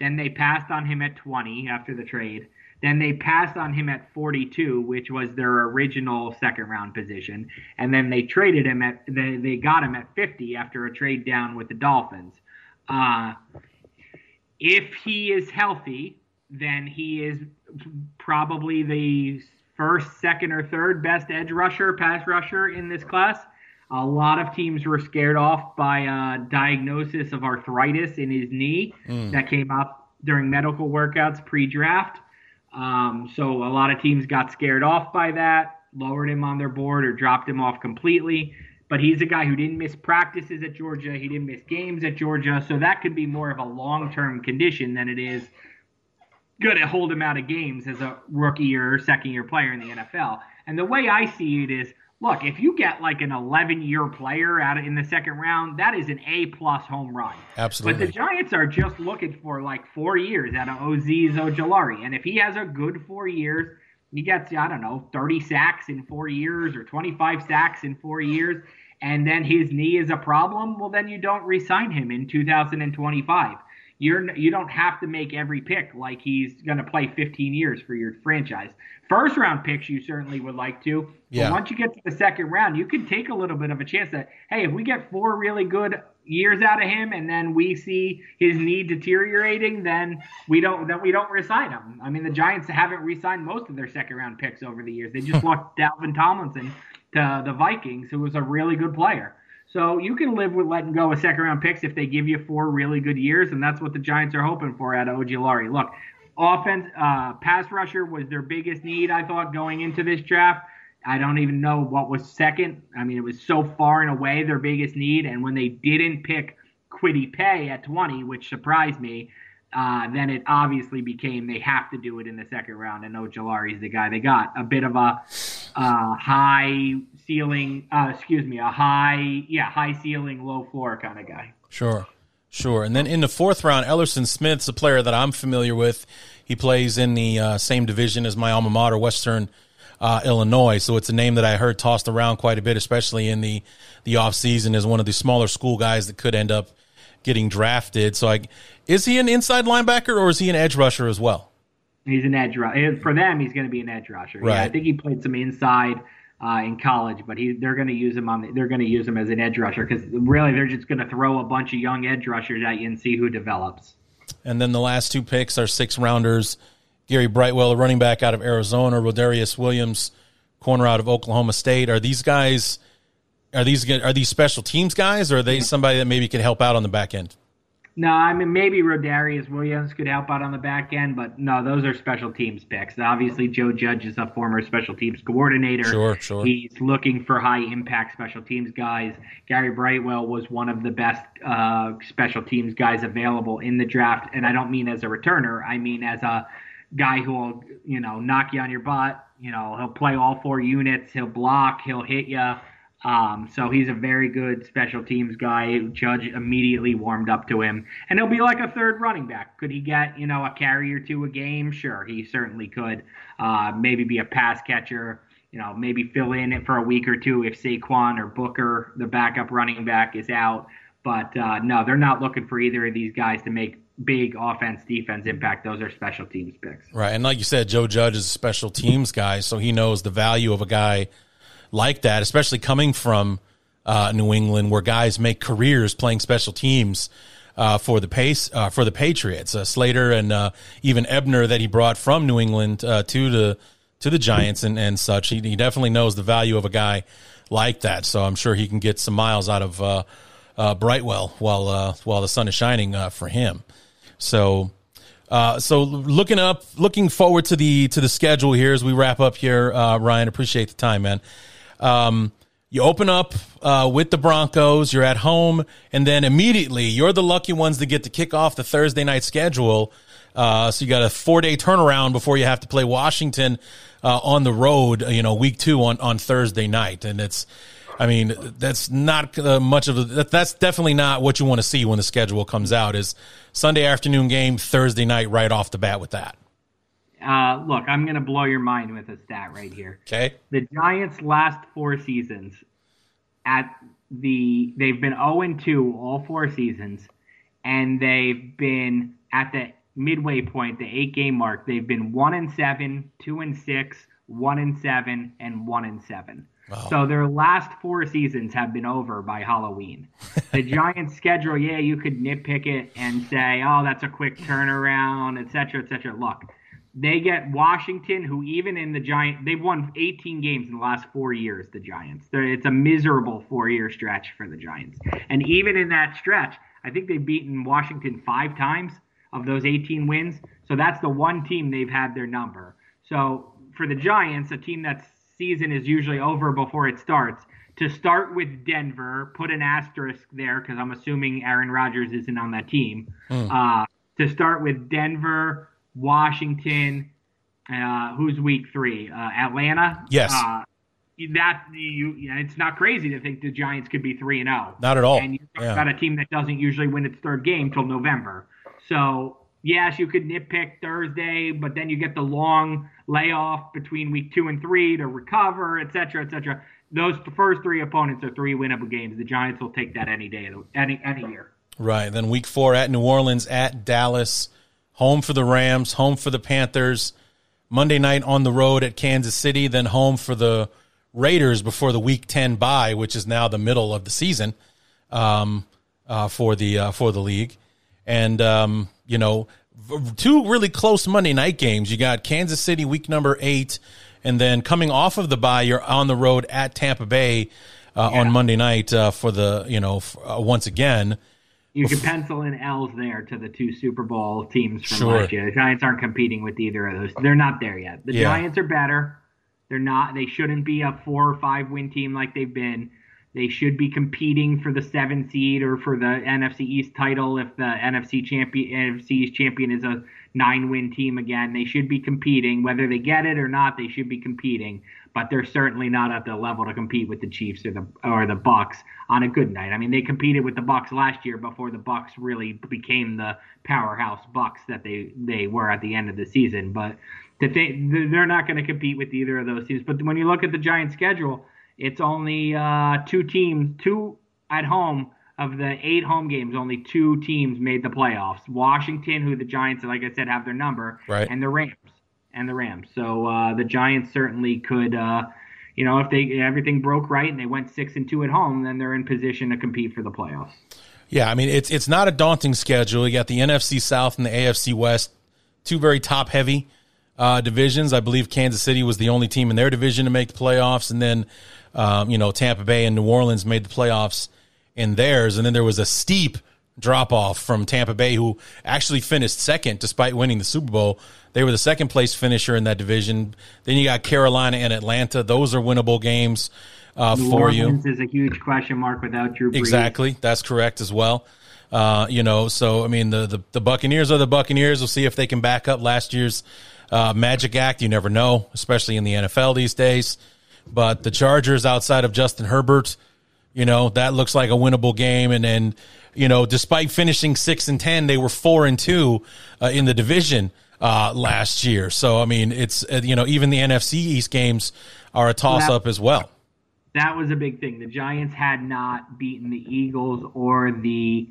Then they passed on him at 20 after the trade. Then they passed on him at 42, which was their original second round position. And then they traded him at they, they got him at 50 after a trade down with the Dolphins. Uh, if he is healthy, then he is probably the first, second, or third best edge rusher, pass rusher in this class. A lot of teams were scared off by a diagnosis of arthritis in his knee mm. that came up during medical workouts pre-draft. Um, so a lot of teams got scared off by that, lowered him on their board, or dropped him off completely. But he's a guy who didn't miss practices at Georgia. He didn't miss games at Georgia. So that could be more of a long-term condition than it is going to hold him out of games as a rookie or second year player in the NFL. And the way I see it is, look, if you get like an 11 year player out in the second round, that is an A plus home run. Absolutely. But the Giants are just looking for like four years out of Azeez Ojulari, and if he has a good four years, he gets I don't know 30 sacks in four years or 25 sacks in four years, and then his knee is a problem. Well, then you don't resign him in 2025 you're you don't have to make every pick like he's going to play 15 years for your franchise. First round picks you certainly would like to, yeah. but once you get to the second round, you can take a little bit of a chance that hey, if we get four really good years out of him and then we see his knee deteriorating, then we don't then we don't resign him. I mean, the Giants haven't re-signed most of their second round picks over the years. They just [laughs] lost Dalvin Tomlinson to the Vikings, who was a really good player. So you can live with letting go of second round picks if they give you four really good years, and that's what the Giants are hoping for out of Ojulari. Look, offense, uh, pass rusher was their biggest need, I thought, going into this draft. I don't even know what was second. I mean, it was so far and away their biggest need, and when they didn't pick Kwity Paye at 20, which surprised me, uh, then it obviously became they have to do it in the second round. And Ojulari's the guy they got. A bit of a uh, high ceiling, uh, excuse me, a high, yeah, high ceiling, low floor kind of guy. Sure, sure. And then in the fourth round, Ellerson Smith's a player that I'm familiar with. He plays in the uh, same division as my alma mater, Western uh, Illinois. So it's a name that I heard tossed around quite a bit, especially in the the off season, as one of the smaller school guys that could end up getting drafted. So, I, is he an inside linebacker or is he an edge rusher as well? He's an edge rusher. For them, he's going to be an edge rusher. Right. Yeah, I think he played some inside uh, in college, but he they're going to use him on. The, they're going to use him as an edge rusher because really they're just going to throw a bunch of young edge rushers at you and see who develops. And then the last two picks are six rounders. Gary Brightwell, a running back out of Arizona, Rodarius Williams, corner out of Oklahoma State. Are these guys? Are these are these special teams guys, or are they somebody that maybe can help out on the back end? No, I mean maybe Rodarius Williams could help out on the back end, but no, those are special teams picks. Obviously, Joe Judge is a former special teams coordinator. Sure, sure. He's looking for high impact special teams guys. Gary Brightwell was one of the best uh, special teams guys available in the draft, and I don't mean as a returner. I mean as a guy who will you know knock you on your butt. You know he'll play all four units. He'll block. He'll hit you. Um, so he's a very good special teams guy. Judge immediately warmed up to him, and he'll be like a third running back. Could he get you know a carry or two a game? Sure, he certainly could. Uh, maybe be a pass catcher. You know, maybe fill in it for a week or two if Saquon or Booker, the backup running back, is out. But uh, no, they're not looking for either of these guys to make big offense defense impact. Those are special teams picks. Right, and like you said, Joe Judge is a special teams guy, so he knows the value of a guy like that, especially coming from uh, New England, where guys make careers playing special teams uh, for the pace uh, for the Patriots. Uh, Slater and uh, even Ebner that he brought from New England uh, to the to the Giants and, and such. He, he, definitely knows the value of a guy like that. So I'm sure he can get some miles out of Brightwell while while the sun is shining for him. So. Uh, so looking up, looking forward to the to the schedule here as we wrap up here. Uh, Ryan, appreciate the time, man. Um, you open up uh, with the Broncos, you're at home, and then immediately you're the lucky ones to get to kick off the Thursday night schedule. Uh, so you got a four day turnaround before you have to play Washington uh, on the road, you know, week two on, on Thursday night. And it's, I mean, that's not uh, much of a, that's definitely not what you want to see when the schedule comes out is Sunday afternoon game, Thursday night right off the bat with that. Uh, look, I'm going to blow your mind with a stat right here. Okay. The Giants' last four seasons, at the they've been 0 and 2 all four seasons, and they've been at the midway point, the eight game mark. They've been one and seven, two and six, one and seven, and one and seven. Wow. So their last four seasons have been over by Halloween. the [laughs] Giants' schedule, yeah, you could nitpick it and say, "Oh, that's a quick turnaround," et cetera, et cetera. Look, they get Washington, who even in the Giant, they've won 18 games in the last four years. The Giants, it's a miserable four-year stretch for the Giants, and even in that stretch, I think they've beaten Washington five times of those 18 wins. So that's the one team they've had their number. So for the Giants, a team that's season is usually over before it starts. To start with Denver, put an asterisk there because I'm assuming Aaron Rodgers isn't on that team. Mm. Uh, to start with Denver, Washington. Uh, who's week three? Uh, Atlanta. Yes. Uh, that you, it's not crazy to think the Giants could be three and zero. Oh. Not at all. And you've yeah. got a team that doesn't usually win its third game till November. So yes, you could nitpick Thursday, but then you get the long layoff between week two and three to recover, et cetera, et cetera. Those first three opponents are three winnable games. The Giants will take that any day, any any year. Right. Then week four at New Orleans, at Dallas, home for the Rams, home for the Panthers, Monday night on the road at Kansas City, then home for the Raiders before the Week Ten bye, which is now the middle of the season um, uh, for the uh, for the league, and um, you know two really close Monday night games. You got Kansas City week number eight, and then coming off of the bye, you're on the road at Tampa Bay uh, yeah. on Monday night uh, for the you know uh, once again. You can pencil in L's there to the two Super Bowl teams from sure. last year. The Giants aren't competing with either of those. They're not there yet. The yeah. Giants are better. They're not. They shouldn't be a four or five win team like they've been. They should be competing for the seven seed or for the NFC East title if the NFC champion NFC East champion is a nine win team again. They should be competing. Whether they get it or not, they should be competing. But they're certainly not at the level to compete with the Chiefs or the or the Bucs on a good night. I mean, they competed with the Bucs last year before the Bucs really became the powerhouse Bucs that they they were at the end of the season. But the thing, they're not going to compete with either of those teams. But when you look at the Giants' schedule it's only uh, two teams, two at home of the eight home games. Only two teams made the playoffs: Washington, who the Giants, like I said, have their number, right. and the Rams, and the Rams. So uh, the Giants certainly could. Uh, you know, if they everything broke right and they went six and two at home, then they're in position to compete for the playoffs. Yeah, I mean it's it's not a daunting schedule. You got the NFC South and the AFC West, two very top heavy uh, divisions. I believe Kansas City was the only team in their division to make the playoffs, and then um, you know, Tampa Bay and New Orleans made the playoffs in theirs, and then there was a steep drop off from Tampa Bay, who actually finished second despite winning the Super Bowl. They were the second place finisher in that division. Then you got Carolina and Atlanta; those are winnable games uh, New for Orleans you. Is a huge question mark without Drew. Brees. Exactly, that's correct as well. Uh, you know, so I mean, the, the, the Buccaneers are the Buccaneers. We'll see if they can back up last year's uh, Magic Act. You never know, especially in the NFL these days. But the Chargers outside of Justin Herbert, you know, that looks like a winnable game. And then, you know, despite finishing six and 10, they were four and two uh, in the division uh, last year. So, I mean, it's, uh, you know, even the NFC East games are a toss up as well. That was a big thing. The Giants had not beaten the Eagles or the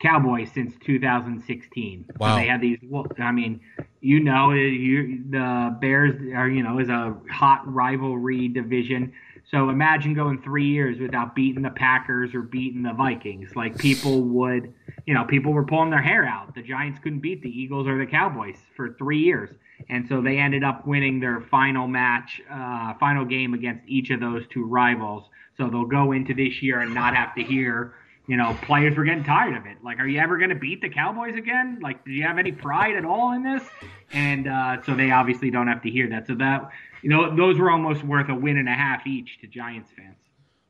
Cowboys since 2016. Wow. So they had these. I mean, you know, you, the Bears are you know is a hot rivalry division. So imagine going three years without beating the Packers or beating the Vikings. Like people would, you know, people were pulling their hair out. The Giants couldn't beat the Eagles or the Cowboys for three years, and so they ended up winning their final match, uh, final game against each of those two rivals. So they'll go into this year and not have to hear you know, players were getting tired of it. Like, are you ever going to beat the Cowboys again? Like, do you have any pride at all in this? And uh, so they obviously don't have to hear that. So that, you know, those were almost worth a win and a half each to Giants fans.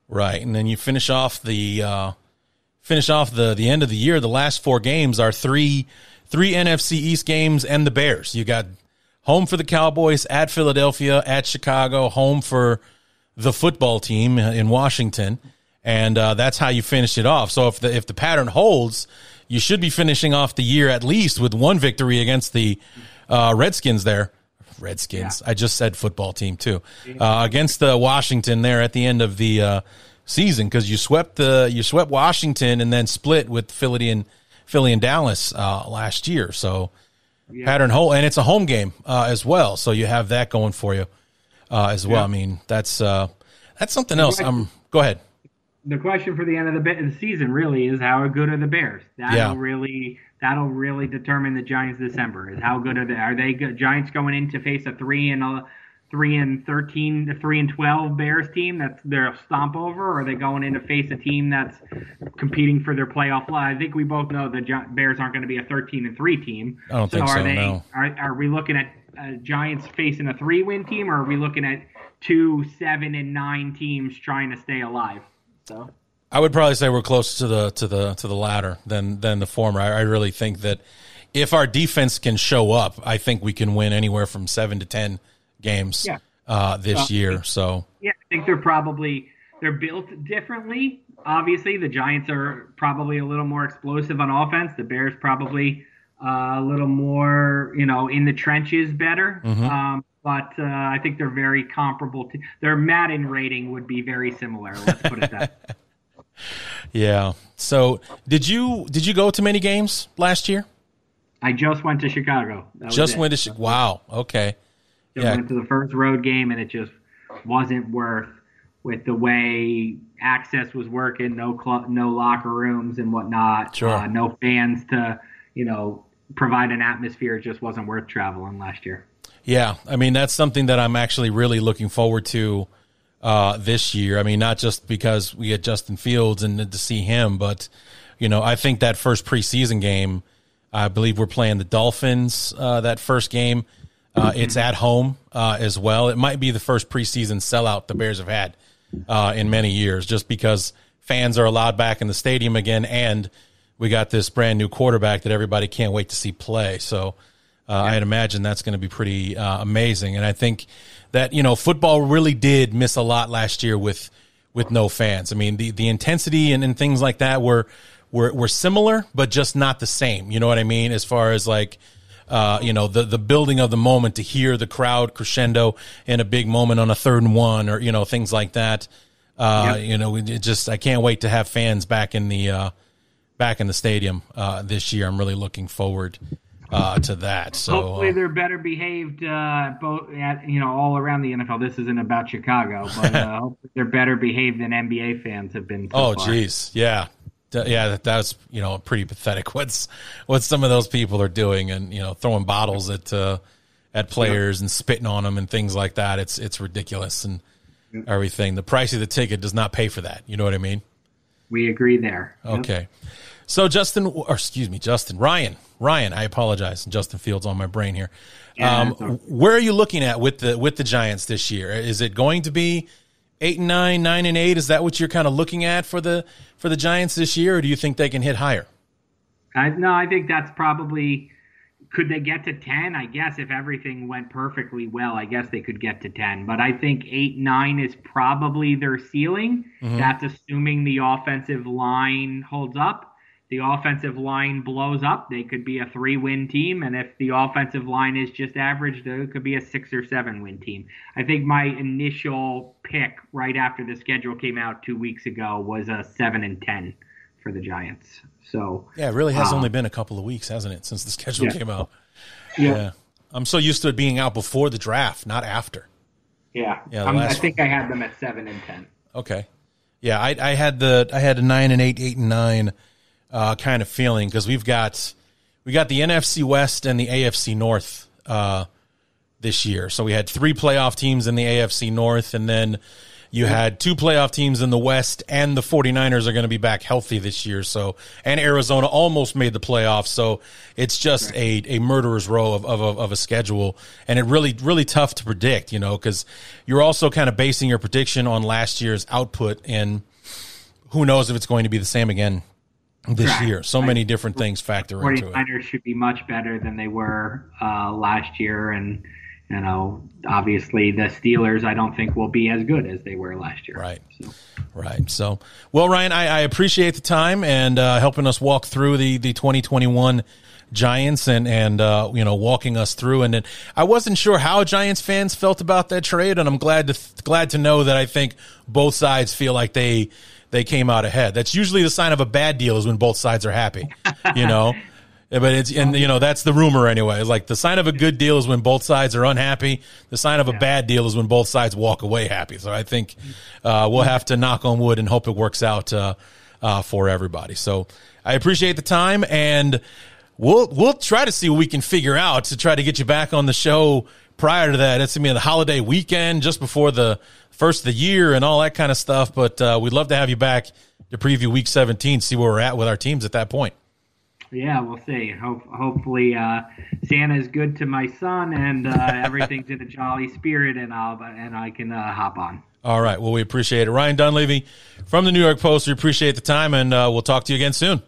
Right, and then you finish off the uh, finish off the the end of the year. The last four games are three three NFC East games and the Bears. You got home for the Cowboys, at Philadelphia, at Chicago, home for the football team in Washington and uh, that's how you finish it off. So if the if the pattern holds, you should be finishing off the year at least with one victory against the uh, Redskins. There, Redskins. Yeah. I just said football team too uh, against the Washington there at the end of the uh, season because you swept the you swept Washington and then split with Philly and Philly and Dallas uh, last year. So. Yeah. Pattern hole and it's a home game uh, as well, so you have that going for you as well. I mean, that's that's something else. Um, go ahead the question for the end of the, season really is how good are the Bears? That'll yeah. really that'll really determine the Giants December. Is how good are they? Are they good? Giants going in to face a three and a three and thirteen to three and twelve Bears team that's their stomp over, or are they going in to face a team that's competing for their playoff? I think we both know the Bears aren't going to be a thirteen and three team. I don't so think are so. They, no. Are, are we looking at uh, Giants facing a three win team, or are we looking at two seven and nine teams trying to stay alive? So I would probably say we're closer to the to the to the latter than than the former. I, I really think that if our defense can show up, I think we can win anywhere from seven to ten games yeah. uh, this year. So yeah, I think they're probably they're built differently. Obviously, the Giants are probably a little more explosive on offense. The Bears probably uh, a little more, you know, in the trenches better. Mm-hmm. Um, but uh, I think they're very comparable. To, their Madden rating would be very similar. Let's put it that. [laughs] yeah. So did you did you go to many games last year? I just went to Chicago. just went to Chicago. Wow. Okay. Just yeah. went to the first road game, and it just wasn't worth with the way access was working. No club, no locker rooms and whatnot. Sure. Uh, no fans to you know provide an atmosphere. It just wasn't worth traveling last year. Yeah, I mean that's something that I'm actually really looking forward to uh, this year. I mean, not just because we had Justin Fields and to see him, but you know, I think that first preseason game, I believe we're playing the Dolphins. Uh, that first game, uh, it's at home uh, as well. It might be the first preseason sellout the Bears have had uh, in many years, just because fans are allowed back in the stadium again, and we got this brand new quarterback that everybody can't wait to see play. So uh, I'd imagine that's going to be pretty uh, amazing. And I think that you know football really did miss a lot last year with with no fans. I mean the the intensity and, and things like that were were were similar, but just not the same. You know what I mean? As far as like. Uh, you know the the building of the moment to hear the crowd crescendo in a big moment on a third and one or you know things like that. Uh, yep. You know, it just I can't wait to have fans back in the uh, back in the stadium uh, this year. I'm really looking forward uh, to that. So hopefully uh, they're better behaved, uh, both at, you know all around the NFL. This isn't about Chicago, but [laughs] uh, hopefully they're better behaved than NBA fans have been. So oh, jeez, yeah, yeah, that, that's you know pretty pathetic. [laughs] What's what some of those people are doing, and you know throwing bottles at uh, at players and spitting on them and things like that. It's it's ridiculous and everything. The price of the ticket does not pay for that. You know what I mean? We agree there. Okay. Yep. So Justin, or excuse me, Justin Ryan, Ryan. I apologize. Justin Fields on my brain here. Yeah, um, where are you looking at with the with the Giants this year? Is it going to be eight and nine, nine and eight? Is that what you're kind of looking at for the for the Giants this year, or do you think they can hit higher? I, no, I think that's probably. Could they get to ten? I guess if everything went perfectly well, I guess they could get to ten. But I think eight, nine is probably their ceiling. Mm-hmm. That's assuming the offensive line holds up the offensive line blows up, they could be a three win team. And if the offensive line is just average, it could be a six or seven win team. I think my initial pick right after the schedule came out two weeks ago was a seven and 10 for the Giants. So, yeah, it really has um, only been a couple of weeks, hasn't it, since the schedule yeah. came out? Yeah. yeah. I'm so used to it being out before the draft, not after. Yeah. Yeah. I think I had them at seven and 10. Okay. Yeah. I, I had the, I had a nine and eight, eight and nine uh, kind of feeling because we've got we got the NFC West and the AFC North uh, this year. So we had three playoff teams in the AFC North, and then you had two playoff teams in the West, and the 49ers are going to be back healthy this year. So, and Arizona almost made the playoffs. So it's just a, a murderer's row of, of, of a schedule. And it really, really tough to predict, you know, because you're also kind of basing your prediction on last year's output. And who knows if it's going to be the same again this right. year. So many different things factor 49ers into it. 49ers should be much better than they were uh, last year, and you know, obviously the Steelers, I don't think will be as good as they were last year. Right. So. Right. So, well, Ryan, I, I appreciate the time and uh, helping us walk through the the 2021 Giants and and uh, you know walking us through. And then I wasn't sure how Giants fans felt about that trade, and I'm glad to glad to know that I think both sides feel like they they came out ahead. That's usually the sign of a bad deal is when both sides are happy, you know. [laughs] but it's and you know that's the rumor anyway. Like the sign of a good deal is when both sides are unhappy. The sign of a bad deal is when both sides walk away happy. So I think uh, we'll have to knock on wood and hope it works out uh, uh, for everybody. So I appreciate the time and we'll we'll try to see what we can figure out to try to get you back on the show prior to that. It's gonna be the holiday weekend just before the first of the year and all that kind of stuff. But uh, we'd love to have you back to preview Week 17, see where we're at with our teams at that point. Yeah, we'll see. Ho- hopefully, uh, Santa is good to my son, and uh, [laughs] everything's in a jolly spirit, and I'll and I can uh, hop on. All right. Well, we appreciate it, Ryan Dunleavy from the New York Post. We appreciate the time, and uh, we'll talk to you again soon.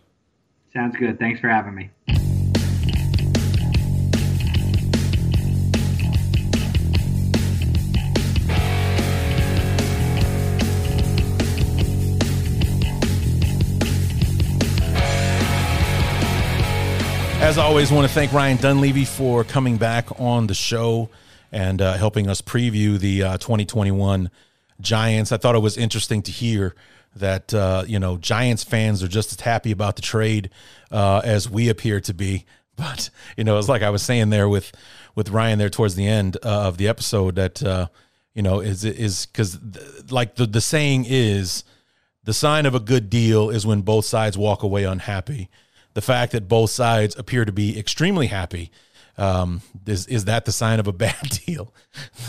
Sounds good. Thanks for having me. As always, want to thank Ryan Dunleavy for coming back on the show and uh, helping us preview the uh, 2021 Giants. I thought it was interesting to hear that uh, you know Giants fans are just as happy about the trade uh, as we appear to be. [laughs] But you know, it's like I was saying there with with Ryan there towards the end uh, of the episode that uh, you know is is because like the the saying is the sign of a good deal is when both sides walk away unhappy the fact that both sides appear to be extremely happy um, is is that the sign of a [laughs] bad deal,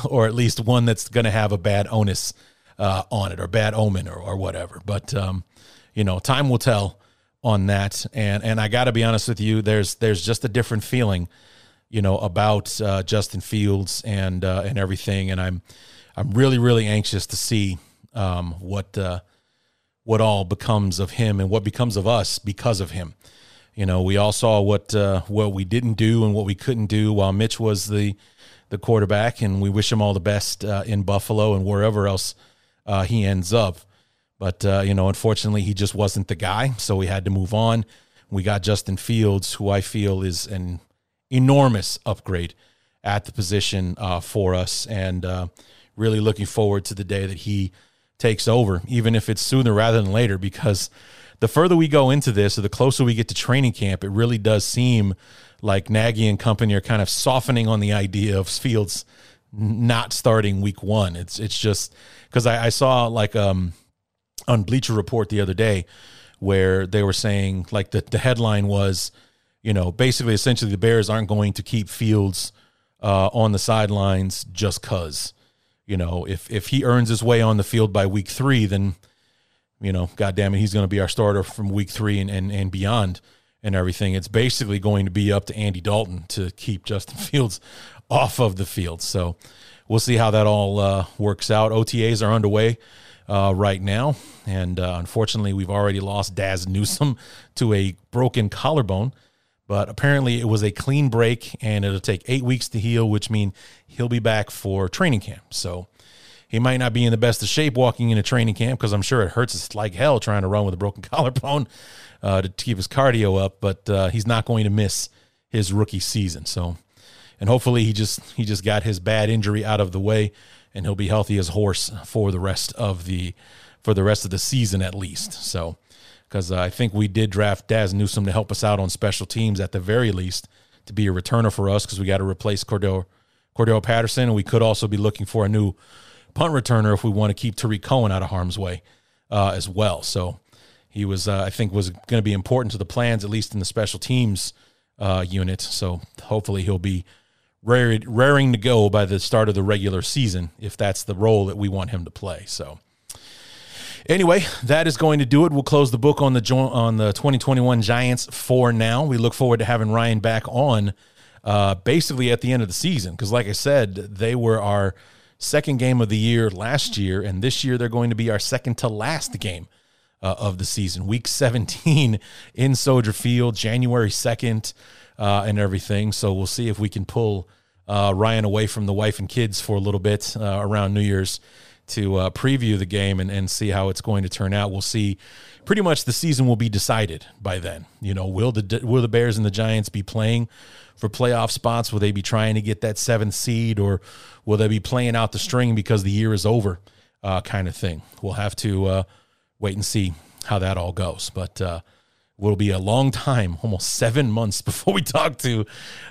or at least one that's going to have a bad onus uh, on it, or bad omen, or, or whatever? But um, you know, time will tell on that. And and I got to be honest with you, there's there's just a different feeling, you know, about uh, Justin Fields and uh, and everything. And I'm I'm really really anxious to see um, what uh, what all becomes of him and what becomes of us because of him. You know, we all saw what uh, what we didn't do and what we couldn't do while Mitch was the the quarterback, and we wish him all the best uh, in Buffalo and wherever else uh, he ends up. But uh, you know, unfortunately, he just wasn't the guy, so we had to move on. We got Justin Fields, who I feel is an enormous upgrade at the position uh, for us, and uh, really looking forward to the day that he takes over, even if it's sooner rather than later, because the further we go into this or the closer we get to training camp, it really does seem like Nagy and company are kind of softening on the idea of Fields not starting week one. It's it's just because I, I, saw like um on Bleacher Report the other day where they were saying like the, the headline was, you know, basically essentially the Bears aren't going to keep Fields uh, on the sidelines just cause. You know, if if he earns his way on the field by week three, then you know, God damn it, he's going to be our starter from week three and, and, and beyond and everything. It's basically going to be up to Andy Dalton to keep [laughs] Justin Fields off of the field. So we'll see how that all uh, works out. OTAs are underway uh, right now. And uh, unfortunately, we've already lost Dazz Newsome [laughs] to a broken collarbone. But apparently, it was a clean break and it'll take eight weeks to heal, which means he'll be back for training camp. So he might not be in the best of shape walking into training camp because I'm sure it hurts us like hell trying to run with a broken [laughs] collarbone uh, to keep his cardio up. But uh, he's not going to miss his rookie season. So, and hopefully he just he just got his bad injury out of the way, and he'll be healthy as horse for the rest of the for the rest of the season at least. So, because uh, I think we did draft Dazz Newsome to help us out on special teams at the very least to be a returner for us because we got to replace Cordarrelle Cordarrelle Patterson, and we could also be looking for a new punt returner if we want to keep Tarik Cohen out of harm's way uh, as well. So he was, uh, I think, was going to be important to the plans, at least in the special teams uh, unit. So hopefully he'll be raring to go by the start of the regular season if that's the role that we want him to play. So. Anyway, that is going to do it. We'll close the book on the on the 2021 Giants for now. We look forward to having Ryan back on, uh, basically at the end of the season, because like I said, they were our second game of the year last year, and this year they're going to be our second to last game uh, of the season. Week 17 [laughs] in Soldier Field, January 2nd, uh, and everything. So we'll see if we can pull uh, Ryan away from the wife and kids for a little bit uh, around New Year's to uh, preview the game and, and see how it's going to turn out. We'll see. Pretty much the season will be decided by then. You know, will the will the Bears and the Giants be playing for playoff spots? Will they be trying to get that seventh seed, or will they be playing out the string because the year is over, uh, kind of thing? We'll have to uh, wait and see how that all goes. But uh, will be a long time, [laughs] almost seven months [laughs] before we talk to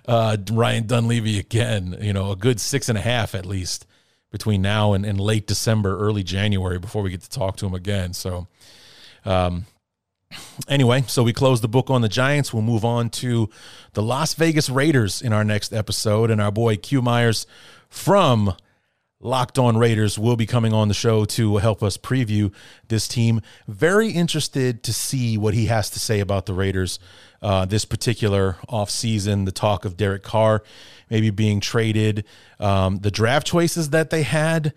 uh, Ryan Dunleavy again. You know, a good six and a half at least between now and, and late December, early January before we get to talk to him again. So, um, anyway, so we close the book on the Giants. We'll move on to the Las Vegas Raiders in our next episode. And our boy Q Myers from Locked On Raiders will be coming on the show to help us preview this team. Very interested to see what he has to say about the Raiders uh, this particular offseason. The talk of Derek Carr maybe being traded, um, the draft choices that they had.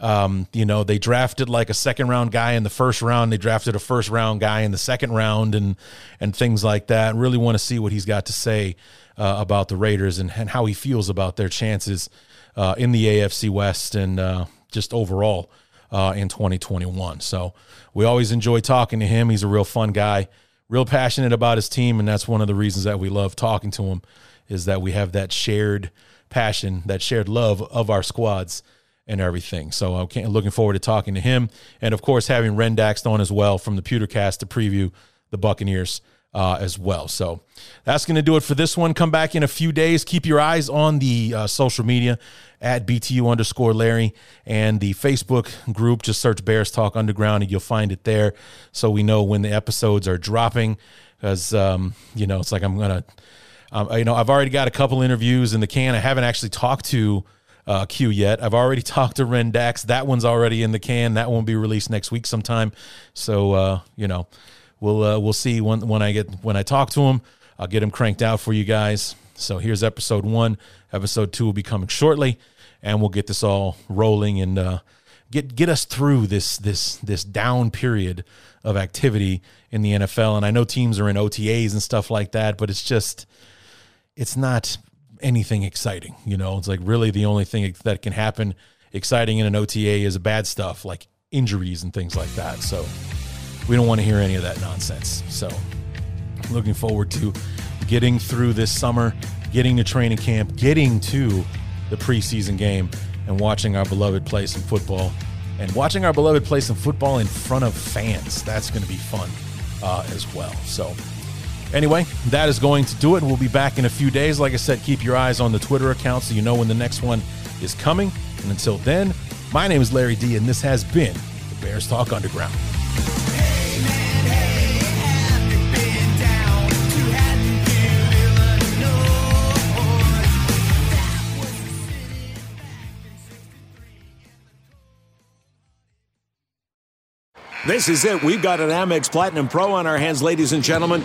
Um, you know, they drafted like a second round guy in the first round. They drafted a first round guy in the second round, and and things like that. Really want to see what he's got to say uh, about the Raiders and, and how he feels about their chances uh, in the AFC West and uh, just overall uh, in 2021. So we always enjoy talking to him. He's a real fun guy, real passionate about his team, and that's one of the reasons that we love talking to him is that we have that shared passion, that shared love of our squads and everything. So I'm looking forward to talking to him, and of course having Rendax on as well from the Pewtercast to preview the Buccaneers uh, as well. So that's going to do it for this one. Come back in a few days. Keep your eyes on the uh, social media at BTU underscore Larry and the Facebook group. Just search Bears Talk Underground and you'll find it there. So we know when the episodes are dropping because, um, you know, it's like I'm going to, um, you know, I've already got a couple interviews in the can. I haven't actually talked to uh, Q yet. I've already [laughs] talked to Rendax. That one's already in the can. That won't be released next week sometime. So uh, you know, we'll uh, we'll see when when I get when I talk to him. I'll get him cranked out for you guys. So here's episode one. Episode two will be coming shortly, and we'll get this all rolling and uh, get get us through this this this down period of activity in the NFL. And I know teams are in OTAs and stuff like that, but it's just it's not anything exciting. You know, it's like really the only thing that can happen exciting in an OTA is bad stuff like injuries and things like that. So we don't want to hear any of that nonsense. So looking forward to getting through this summer, getting to training camp, getting to the preseason game, and watching our beloved play some football. And watching our beloved play some football in front of fans. That's going to be fun uh, as well. So, anyway, that is going to do it. We'll be back in a few days. Like I said, keep your eyes on the Twitter account so you know when the next one is coming. And until then, my name is Larry D, and this has been the Bears Talk Underground. This is it. We've got an Amex Platinum Pro on our hands, ladies and gentlemen.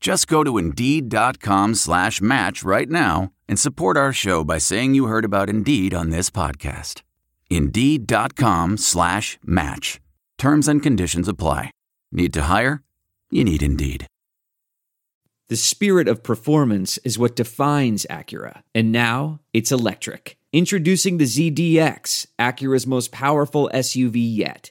Just go to Indeed.com slash match right now and support our show by saying you heard about Indeed on this podcast. Indeed.com slash match. Terms and conditions apply. Need to hire? You need Indeed. The spirit of performance is what defines Acura, and now it's electric. Introducing the ZDX, Acura's most powerful SUV yet.